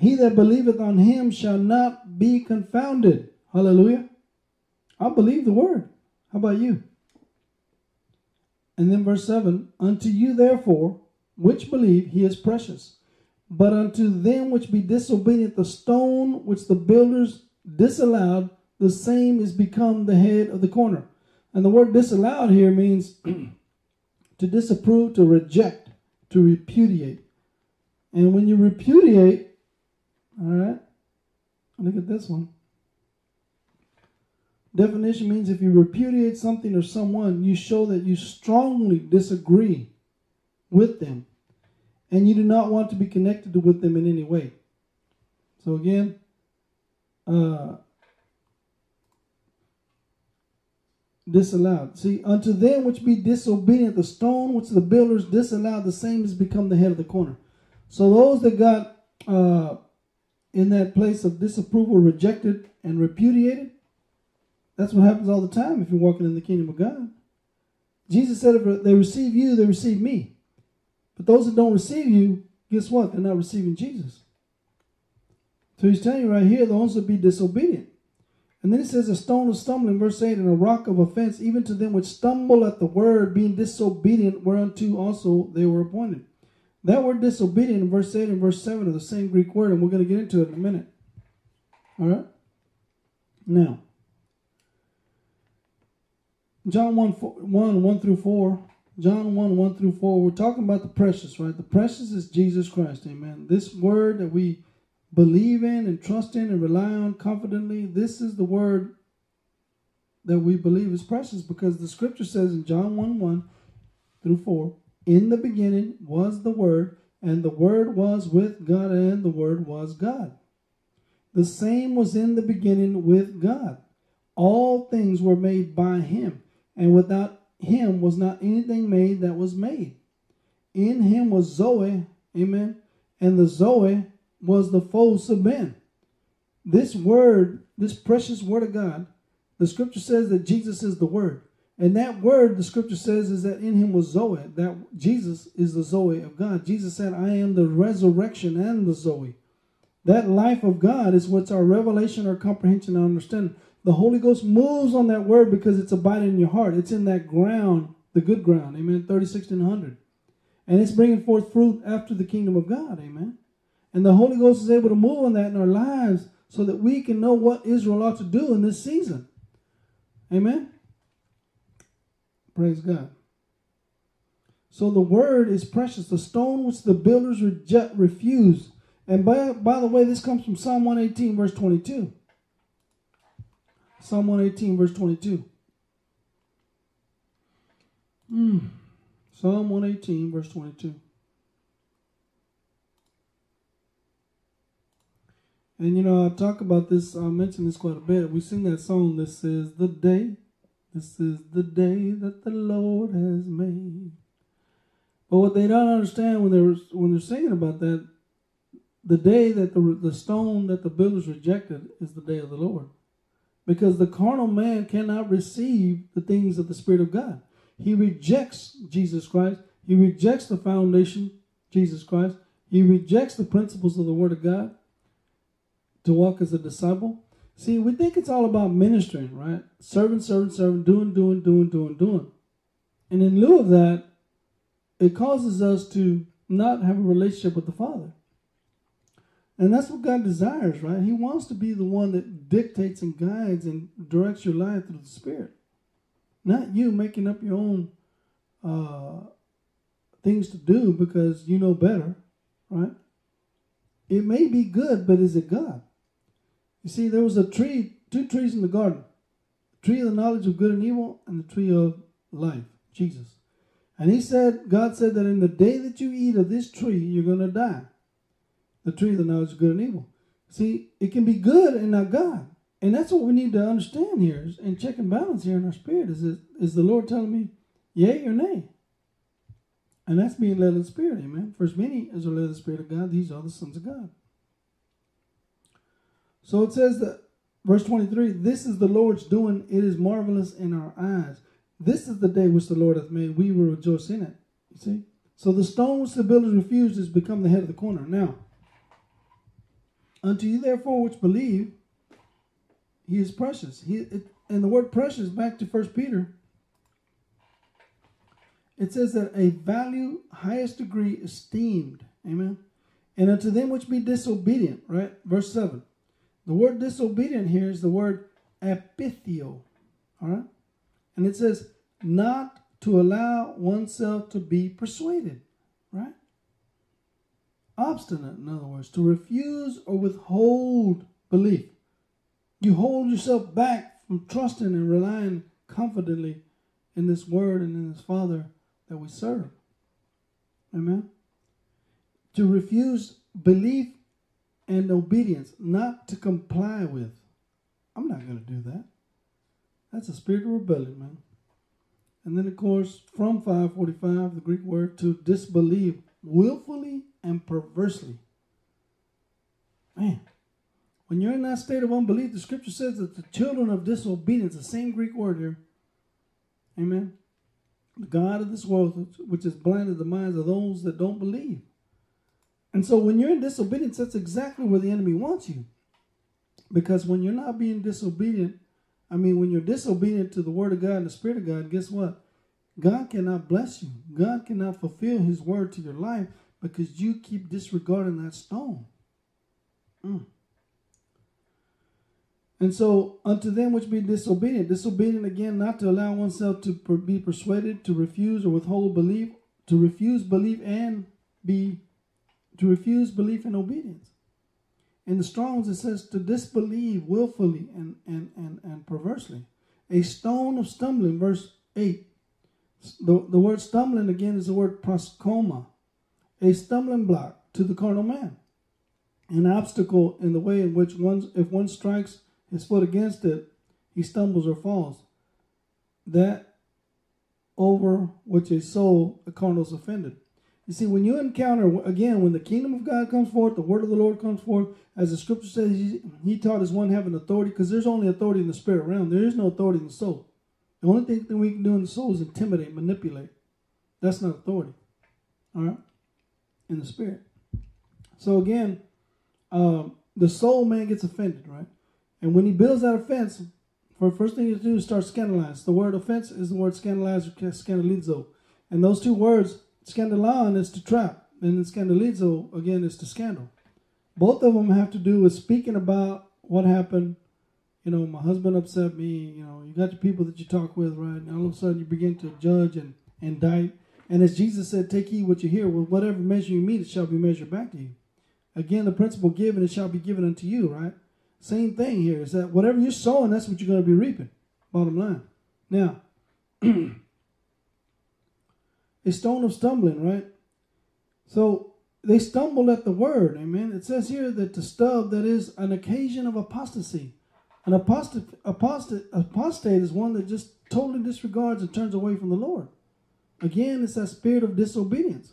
he that believeth on him shall not be confounded. Hallelujah. I believe the word. How about you? And then verse 7 Unto you, therefore, which believe, he is precious. But unto them which be disobedient, the stone which the builders disallowed, the same is become the head of the corner. And the word disallowed here means to disapprove, to reject, to repudiate. And when you repudiate, all right, look at this one. Definition means if you repudiate something or someone, you show that you strongly disagree with them and you do not want to be connected with them in any way. So again, uh, disallowed. See, unto them which be disobedient, the stone which the builders disallowed, the same has become the head of the corner. So those that got uh, in that place of disapproval, rejected, and repudiated, that's what happens all the time if you're walking in the kingdom of God. Jesus said, if they receive you, they receive me. But those that don't receive you, guess what? They're not receiving Jesus. So he's telling you right here, those will also be disobedient. And then he says, a stone of stumbling, verse 8, and a rock of offense, even to them which stumble at the word, being disobedient, whereunto also they were appointed. That word disobedient in verse 8 and verse 7 are the same Greek word, and we're going to get into it in a minute. All right? Now, John 1, 4, 1, 1 through 4. John 1, 1 through 4. We're talking about the precious, right? The precious is Jesus Christ. Amen. This word that we believe in and trust in and rely on confidently. This is the word that we believe is precious because the scripture says in John 1 1 through 4 In the beginning was the Word, and the Word was with God, and the Word was God. The same was in the beginning with God. All things were made by Him, and without Him was not anything made that was made. In Him was Zoe, amen, and the Zoe was the phos of men. This word, this precious word of God, the scripture says that Jesus is the Word. And that word, the scripture says, is that in him was Zoe. That Jesus is the Zoe of God. Jesus said, I am the resurrection and the Zoe. That life of God is what's our revelation, our comprehension, our understanding. The Holy Ghost moves on that word because it's abiding in your heart. It's in that ground, the good ground. Amen. 30, 60, and 100. And it's bringing forth fruit after the kingdom of God. Amen. And the Holy Ghost is able to move on that in our lives so that we can know what Israel ought to do in this season. Amen. Praise God. So the word is precious, the stone which the builders reject, refuse. And by, by the way, this comes from Psalm 118, verse 22. Psalm 118, verse 22. Mm. Psalm 118, verse 22. And you know, I talk about this, I mention this quite a bit. We sing that song that says, The day this is the day that the Lord has made. But what they don't understand when they're when they're singing about that, the day that the the stone that the builders rejected is the day of the Lord, because the carnal man cannot receive the things of the Spirit of God. He rejects Jesus Christ. He rejects the foundation, Jesus Christ. He rejects the principles of the Word of God to walk as a disciple. See, we think it's all about ministering, right? Serving, serving, serving, doing, doing, doing, doing, doing. And in lieu of that, it causes us to not have a relationship with the Father. And that's what God desires, right? He wants to be the one that dictates and guides and directs your life through the Spirit. Not you making up your own uh, things to do because you know better, right? It may be good, but is it God? You see, there was a tree, two trees in the garden the tree of the knowledge of good and evil, and the tree of life, Jesus. And he said, God said that in the day that you eat of this tree, you're going to die. The tree of the knowledge of good and evil. See, it can be good and not God. And that's what we need to understand here is, and check and balance here in our spirit. Is, it, is the Lord telling me, yea or nay? And that's being led of the Spirit, amen. For as many as are led of the Spirit of God, these are the sons of God. So it says that, verse 23, this is the Lord's doing, it is marvelous in our eyes. This is the day which the Lord hath made, we will rejoice in it. You see? So the stone which the builders refused has become the head of the corner. Now, unto you therefore which believe, he is precious. He it, and the word precious, back to First Peter, it says that a value highest degree esteemed. Amen. And unto them which be disobedient, right? Verse 7. The word disobedient here is the word apithio. All right? And it says, not to allow oneself to be persuaded. Right? Obstinate, in other words, to refuse or withhold belief. You hold yourself back from trusting and relying confidently in this word and in this Father that we serve. Amen. To refuse belief and obedience, not to comply with. I'm not going to do that. That's a spirit of rebellion, man. And then, of course, from 545, the Greek word to disbelieve willfully and perversely. Man, when you're in that state of unbelief, the scripture says that the children of disobedience, the same Greek word here, amen, the God of this world, which has blinded the minds of those that don't believe. And so when you're in disobedience, that's exactly where the enemy wants you. Because when you're not being disobedient, I mean, when you're disobedient to the word of God and the spirit of God, guess what? God cannot bless you. God cannot fulfill his word to your life because you keep disregarding that stone. Mm. And so, unto them which be disobedient, disobedient again, not to allow oneself to be persuaded, to refuse or withhold belief, to refuse belief and be to refuse belief and obedience. In the Strongs, it says to disbelieve willfully and, and, and, and perversely. A stone of stumbling, verse 8. The, the word stumbling again is the word proskoma, a stumbling block to the carnal man, an obstacle in the way in which one, if one strikes his foot against it, he stumbles or falls. That over which a soul, a carnal is offended. You see, when you encounter, again, when the kingdom of God comes forth, the word of the Lord comes forth, as the scripture says, he, he taught as one having authority, because there's only authority in the spirit realm. There is no authority in the soul. The only thing that we can do in the soul is intimidate, manipulate. That's not authority. All right? In the spirit. So again, um, the soul man gets offended, right? And when he builds that offense, for first thing to do is start scandalize. The word offense is the word scandalize or scandalizo. And those two words, scandalon is to trap, and scandalizo, again, is to scandal. Both of them have to do with speaking about what happened. You know, my husband upset me. You know, you got your people that you talk with, right? And all of a sudden you begin to judge and indict. And as Jesus said, take heed what you hear. With whatever measure you meet, it shall be measured back to you. Again, the principle given, it shall be given unto you, right? Same thing here is that whatever you're sowing, that's what you're going to be reaping. Bottom line. Now, a stone of stumbling, right? So they stumbled at the word, amen. It says here that the stub that is an occasion of apostasy. An apostate, apostate, apostate is one that just totally disregards and turns away from the Lord. Again, it's that spirit of disobedience.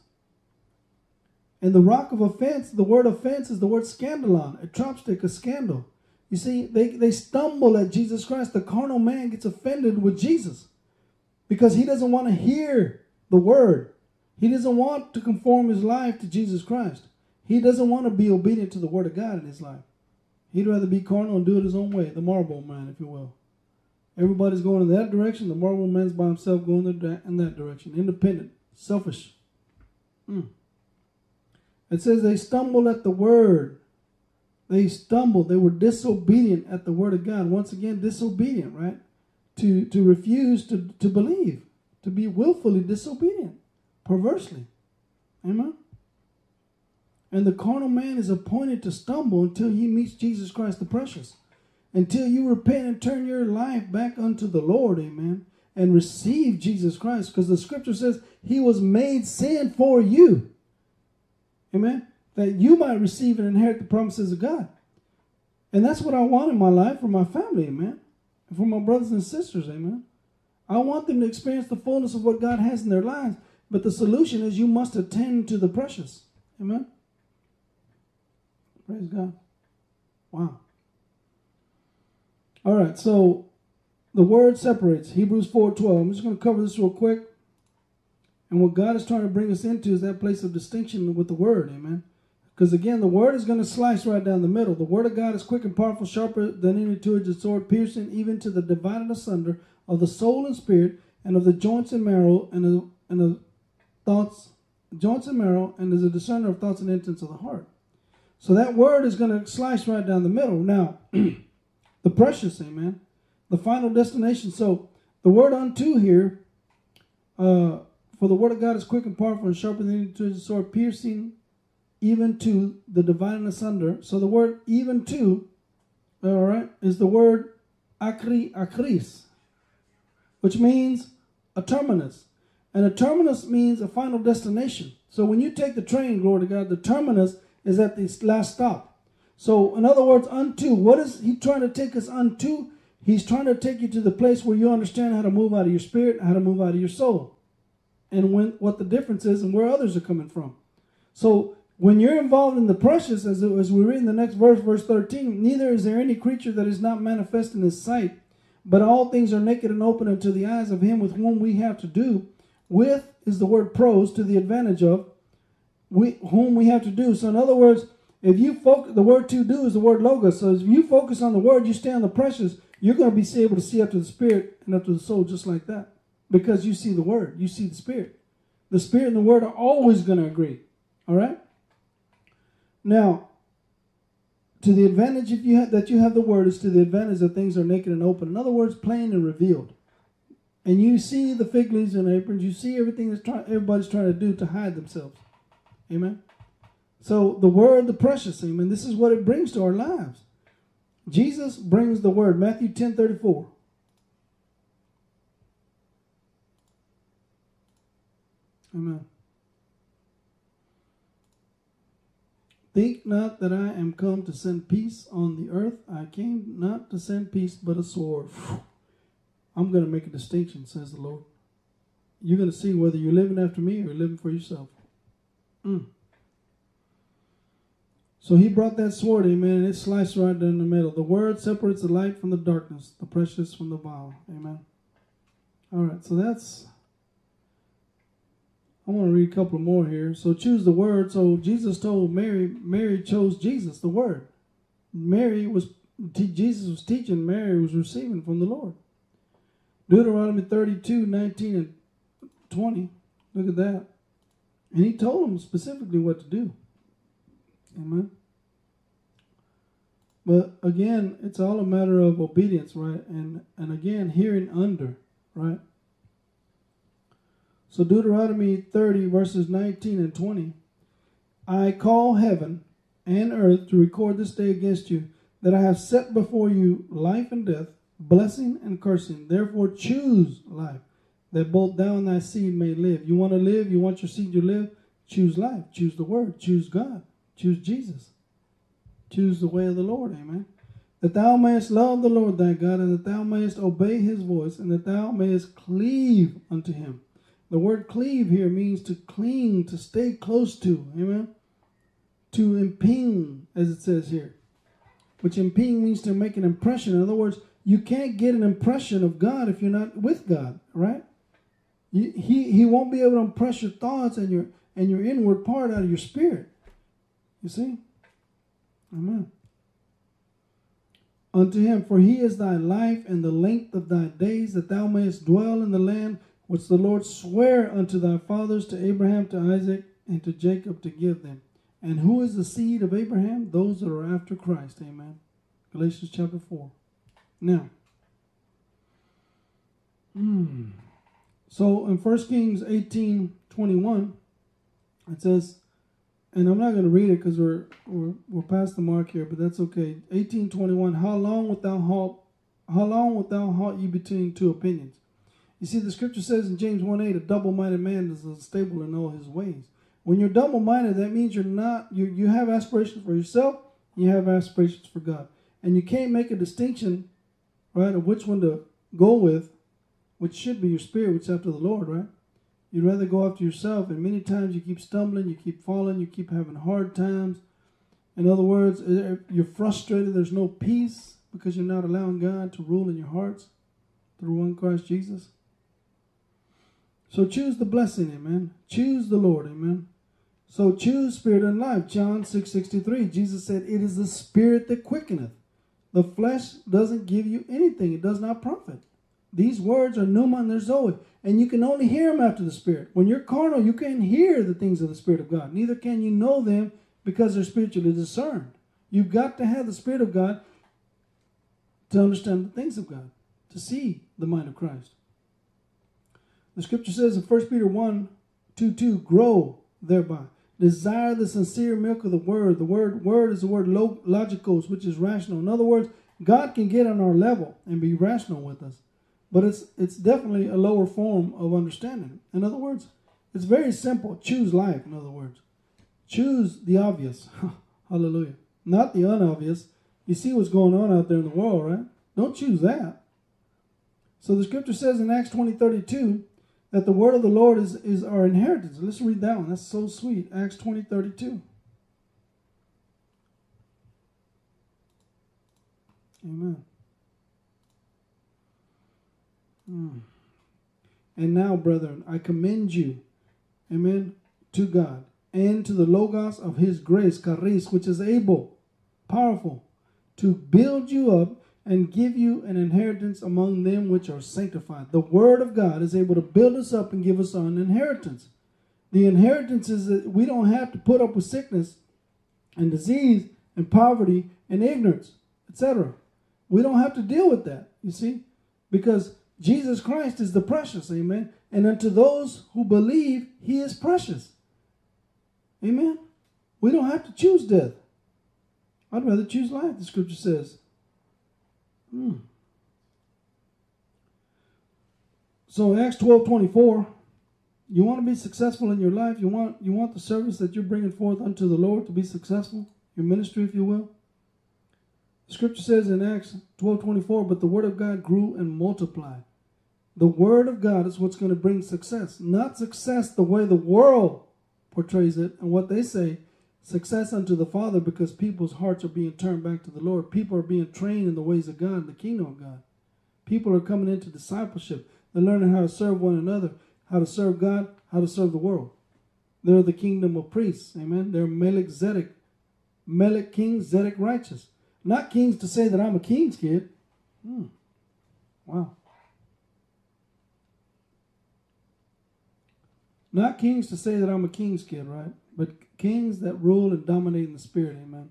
And the rock of offense, the word offense is the word scandalon, a chopstick, a scandal. You see, they, they stumble at Jesus Christ. The carnal man gets offended with Jesus because he doesn't want to hear the word. He doesn't want to conform his life to Jesus Christ. He doesn't want to be obedient to the word of God in his life. He'd rather be carnal and do it his own way, the Marlboro man, if you will. Everybody's going in that direction. The Marlboro man's by himself going in that direction. Independent, selfish. Mm. It says they stumbled at the word. They stumbled. They were disobedient at the word of God. Once again, disobedient, right? To to refuse to, to believe, to be willfully disobedient, perversely. Amen. And the carnal man is appointed to stumble until he meets Jesus Christ the precious. Until you repent and turn your life back unto the Lord, amen, and receive Jesus Christ. Because the scripture says he was made sin for you. Amen. That you might receive and inherit the promises of God. And that's what I want in my life for my family, amen. And for my brothers and sisters, amen. I want them to experience the fullness of what God has in their lives. But the solution is you must attend to the precious. Amen. Praise God. Wow. All right, so the word separates. Hebrews 4:12. I'm just going to cover this real quick. And what God is trying to bring us into is that place of distinction with the word, amen. Because again, the word is going to slice right down the middle. The word of God is quick and powerful, sharper than any two-edged sword, piercing even to the dividing asunder of the soul and spirit, and of the joints and marrow, and the and the thoughts, joints and marrow, and is a discerner of thoughts and intents of the heart. So that word is going to slice right down the middle. Now, the precious, amen. The final destination. So the word unto here, uh, for the word of God is quick and powerful and sharper than any two-edged sword, piercing even to the dividing asunder. So the word even to, all right, is the word akri akris, which means a terminus. And a terminus means a final destination. So when you take the train, glory to God, the terminus is at the last stop. So in other words, unto, what is he trying to take us unto? He's trying to take you to the place where you understand how to move out of your spirit, how to move out of your soul and when what the difference is and where others are coming from. So when you're involved in the precious, as, as we read in the next verse, verse 13, neither is there any creature that is not manifest in his sight, but all things are naked and open unto the eyes of him with whom we have to do. With is the word pros to the advantage of we, whom we have to do. So in other words, if you focus, the word to do is the word logos. So if you focus on the word, you stay on the precious, you're going to be able to see up to the spirit and up to the soul just like that because you see the word, you see the spirit. The spirit and the word are always going to agree. All right? Now, to the advantage if you have, that you have the word is to the advantage that things are naked and open. In other words, plain and revealed. And you see the fig leaves and aprons. You see everything that's trying, everybody's trying to do to hide themselves. Amen. So the word, the precious, amen. This is what it brings to our lives. Jesus brings the word. Matthew 10 34. Amen. Think not that I am come to send peace on the earth. I came not to send peace, but a sword. I'm going to make a distinction, says the Lord. You're going to see whether you're living after me or you're living for yourself. Mm. So he brought that sword, amen, and it sliced right down the middle. The word separates the light from the darkness, the precious from the vile. Amen. All right, so that's. I want to read a couple more here. So choose the word. So Jesus told Mary, Mary chose Jesus, the word. Mary was, Jesus was teaching, Mary was receiving from the Lord. Deuteronomy 32, 19 and 20. Look at that. And he told them specifically what to do. Amen. But again, it's all a matter of obedience, right? And and again, hearing under, right? So Deuteronomy 30 verses 19 and 20. I call heaven and earth to record this day against you that I have set before you life and death, blessing and cursing. Therefore choose life, that both thou and thy seed may live. You want to live, you want your seed to live, choose life, choose the word, choose God, choose Jesus. Choose the way of the Lord, amen. That thou mayest love the Lord thy God, and that thou mayest obey his voice, and that thou mayest cleave unto him. The word cleave here means to cling, to stay close to, amen. To imping, as it says here. Which imping means to make an impression. In other words, you can't get an impression of God if you're not with God, right? he, he won't be able to impress your thoughts and your and your inward part out of your spirit. You see? Amen. Unto him, for he is thy life and the length of thy days, that thou mayest dwell in the land which the Lord sware unto thy fathers, to Abraham, to Isaac, and to Jacob to give them. And who is the seed of Abraham? Those that are after Christ. Amen. Galatians chapter 4. Now, hmm. so in 1 Kings 18 21, it says, and I'm not going to read it because we're, we're we're past the mark here, but that's okay. 1821. How long wilt thou halt? How long wilt thou halt ye between two opinions? You see, the scripture says in James 1 8, a double minded man is unstable in all his ways. When you're double minded, that means you're not, you, you have aspirations for yourself, you have aspirations for God. And you can't make a distinction, right, of which one to go with, which should be your spirit, which is after the Lord, right? You'd rather go after yourself, and many times you keep stumbling, you keep falling, you keep having hard times. In other words, eh, eh, you're frustrated, there's no peace because you're not allowing God to rule in your hearts through one Christ Jesus. So choose the blessing, amen. Choose the Lord, amen. So choose spirit and life. John 6 63, Jesus said, It is the spirit that quickeneth. The flesh doesn't give you anything, it does not profit. These words are pneuma and they're zoe, and you can only hear them after the Spirit. When you're carnal, you can't hear the things of the Spirit of God. Neither can you know them because they're spiritually discerned. You've got to have the Spirit of God to understand the things of God, to see the mind of Christ. The scripture says in 1 Peter 1 2 2, grow thereby. Desire the sincere milk of the word. The word word is the word logikos, which is rational. In other words, God can get on our level and be rational with us but it's it's definitely a lower form of understanding. In other words, it's very simple. Choose life. In other words, choose the obvious. Hallelujah. Not the unobvious. You see what's going on out there in the world, right? Don't choose that. So the scripture says in Acts 20 32 that the word of the Lord is, is our inheritance. Let's read that one. That's so sweet. Acts 20 32. Amen. Mm. And now, brethren, I commend you, amen, to God and to the Logos of His grace, charis, which is able, powerful, to build you up and give you an inheritance among them which are sanctified. The Word of God is able to build us up and give us an inheritance. The inheritance is that we don't have to put up with sickness and disease and poverty and ignorance, etc. We don't have to deal with that, you see, because Jesus Christ is the precious, amen. And unto those who believe, he is precious. Amen. We don't have to choose death. I'd rather choose life, the scripture says. Hmm. So Acts 12 24, you want to be successful in your life, you want you want the service that you're bringing forth unto the Lord to be successful, your ministry, if you will. Scripture says in Acts 12 24, but the word of God grew and multiplied. The word of God is what's going to bring success, not success the way the world portrays it, and what they say, success unto the Father, because people's hearts are being turned back to the Lord. People are being trained in the ways of God, the kingdom of God. People are coming into discipleship. They're learning how to serve one another, how to serve God, how to serve the world. They're the kingdom of priests. Amen. They're Melech Zedek. Melech king, Zedek righteous. Not kings to say that I'm a king's kid. Hmm. Wow. Not kings to say that I'm a king's kid, right? But kings that rule and dominate in the spirit. Amen.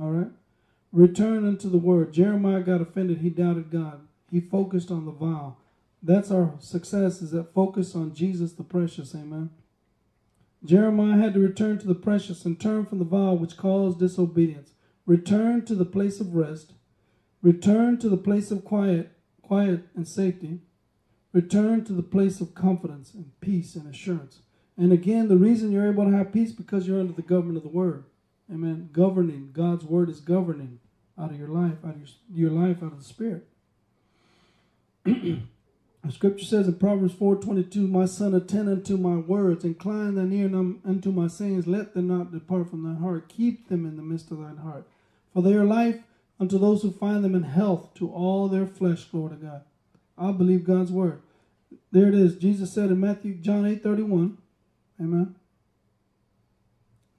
All right. Return unto the word. Jeremiah got offended. He doubted God. He focused on the vile. That's our success is that focus on Jesus the precious. Amen. Jeremiah had to return to the precious and turn from the vile which caused disobedience. Return to the place of rest. Return to the place of quiet, quiet and safety. Return to the place of confidence and peace and assurance. And again, the reason you're able to have peace because you're under the government of the word. Amen. Governing. God's word is governing out of your life, out of your, your life, out of the spirit. The scripture says in Proverbs 4.22, My son, attend unto my words, incline thine ear unto my sayings, let them not depart from thine heart. Keep them in the midst of thine heart. For they are life unto those who find them in health to all their flesh, glory to God. I believe God's word. There it is. Jesus said in Matthew, John 8.31, Amen.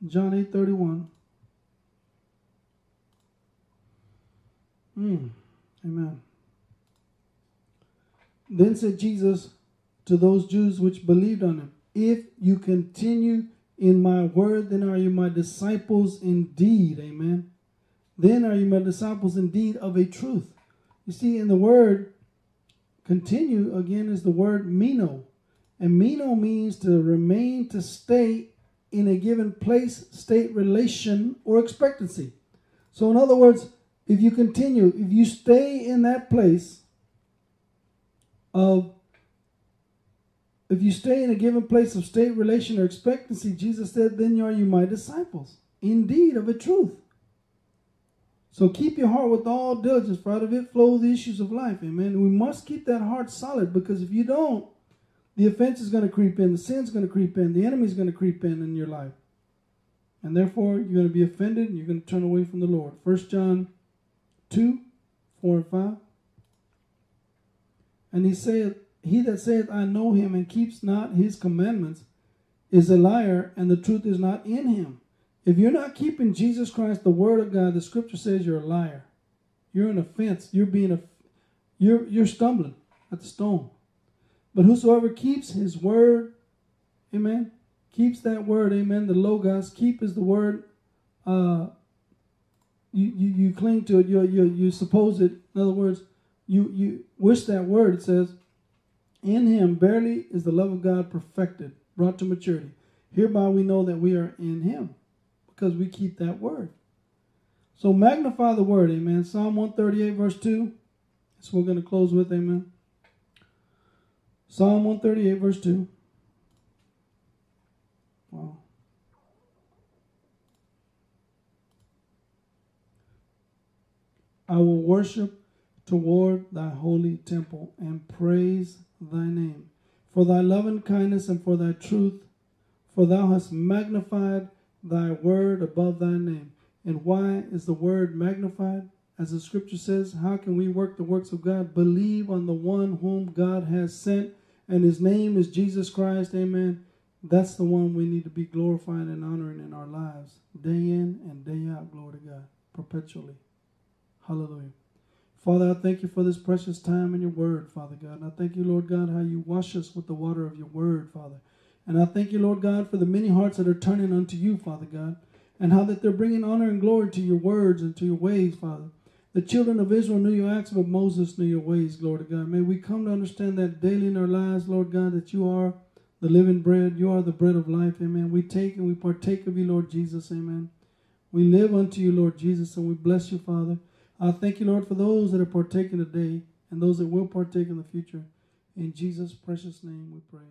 John 8.31. Mm, amen. Then said Jesus to those Jews which believed on him, If you continue in my word, then are you my disciples indeed. Amen. Then are you my disciples indeed of a truth. You see, in the word, continue again is the word meno. And meno means to remain, to stay in a given place, state, relation, or expectancy. So, in other words, if you continue, if you stay in that place, of if you stay in a given place of state, relation, or expectancy, Jesus said, then are you my disciples, indeed, of a truth. So keep your heart with all diligence, for out of it flow the issues of life. Amen. We must keep that heart solid because if you don't, the offense is going to creep in, the sin's going to creep in, the enemy is going to creep in in your life. And therefore, you're going to be offended and you're going to turn away from the Lord. 1 John 2 4 and 5. And he saith, He that saith, I know him, and keeps not his commandments, is a liar, and the truth is not in him. If you're not keeping Jesus Christ, the word of God, the scripture says you're a liar. You're an offense. You're being a you're you're stumbling at the stone. But whosoever keeps his word, amen, keeps that word, amen, the logos, keep is the word, uh you, you, you cling to it, you, you, you suppose it. In other words, you you wish that word. It says, "In Him barely is the love of God perfected, brought to maturity. Hereby we know that we are in Him, because we keep that word." So magnify the word, Amen. Psalm one thirty eight verse two. That's what we're going to close with, Amen. Psalm one thirty eight verse two. Wow. I will worship toward thy holy temple and praise thy name. For thy loving kindness and for thy truth, for thou hast magnified thy word above thy name. And why is the word magnified? As the scripture says, how can we work the works of God? Believe on the one whom God has sent, and his name is Jesus Christ. Amen. That's the one we need to be glorifying and honoring in our lives, day in and day out. Glory to God, perpetually. Hallelujah. Father, I thank you for this precious time in your word, Father God. And I thank you, Lord God, how you wash us with the water of your word, Father. And I thank you, Lord God, for the many hearts that are turning unto you, Father God, and how that they're bringing honor and glory to your words and to your ways, Father. The children of Israel knew your acts, but Moses knew your ways, to God. May we come to understand that daily in our lives, Lord God, that you are the living bread. You are the bread of life, amen. We take and we partake of you, Lord Jesus, amen. We live unto you, Lord Jesus, and we bless you, Father. I thank you, Lord, for those that are partaking today and those that will partake in the future. In Jesus' precious name we pray.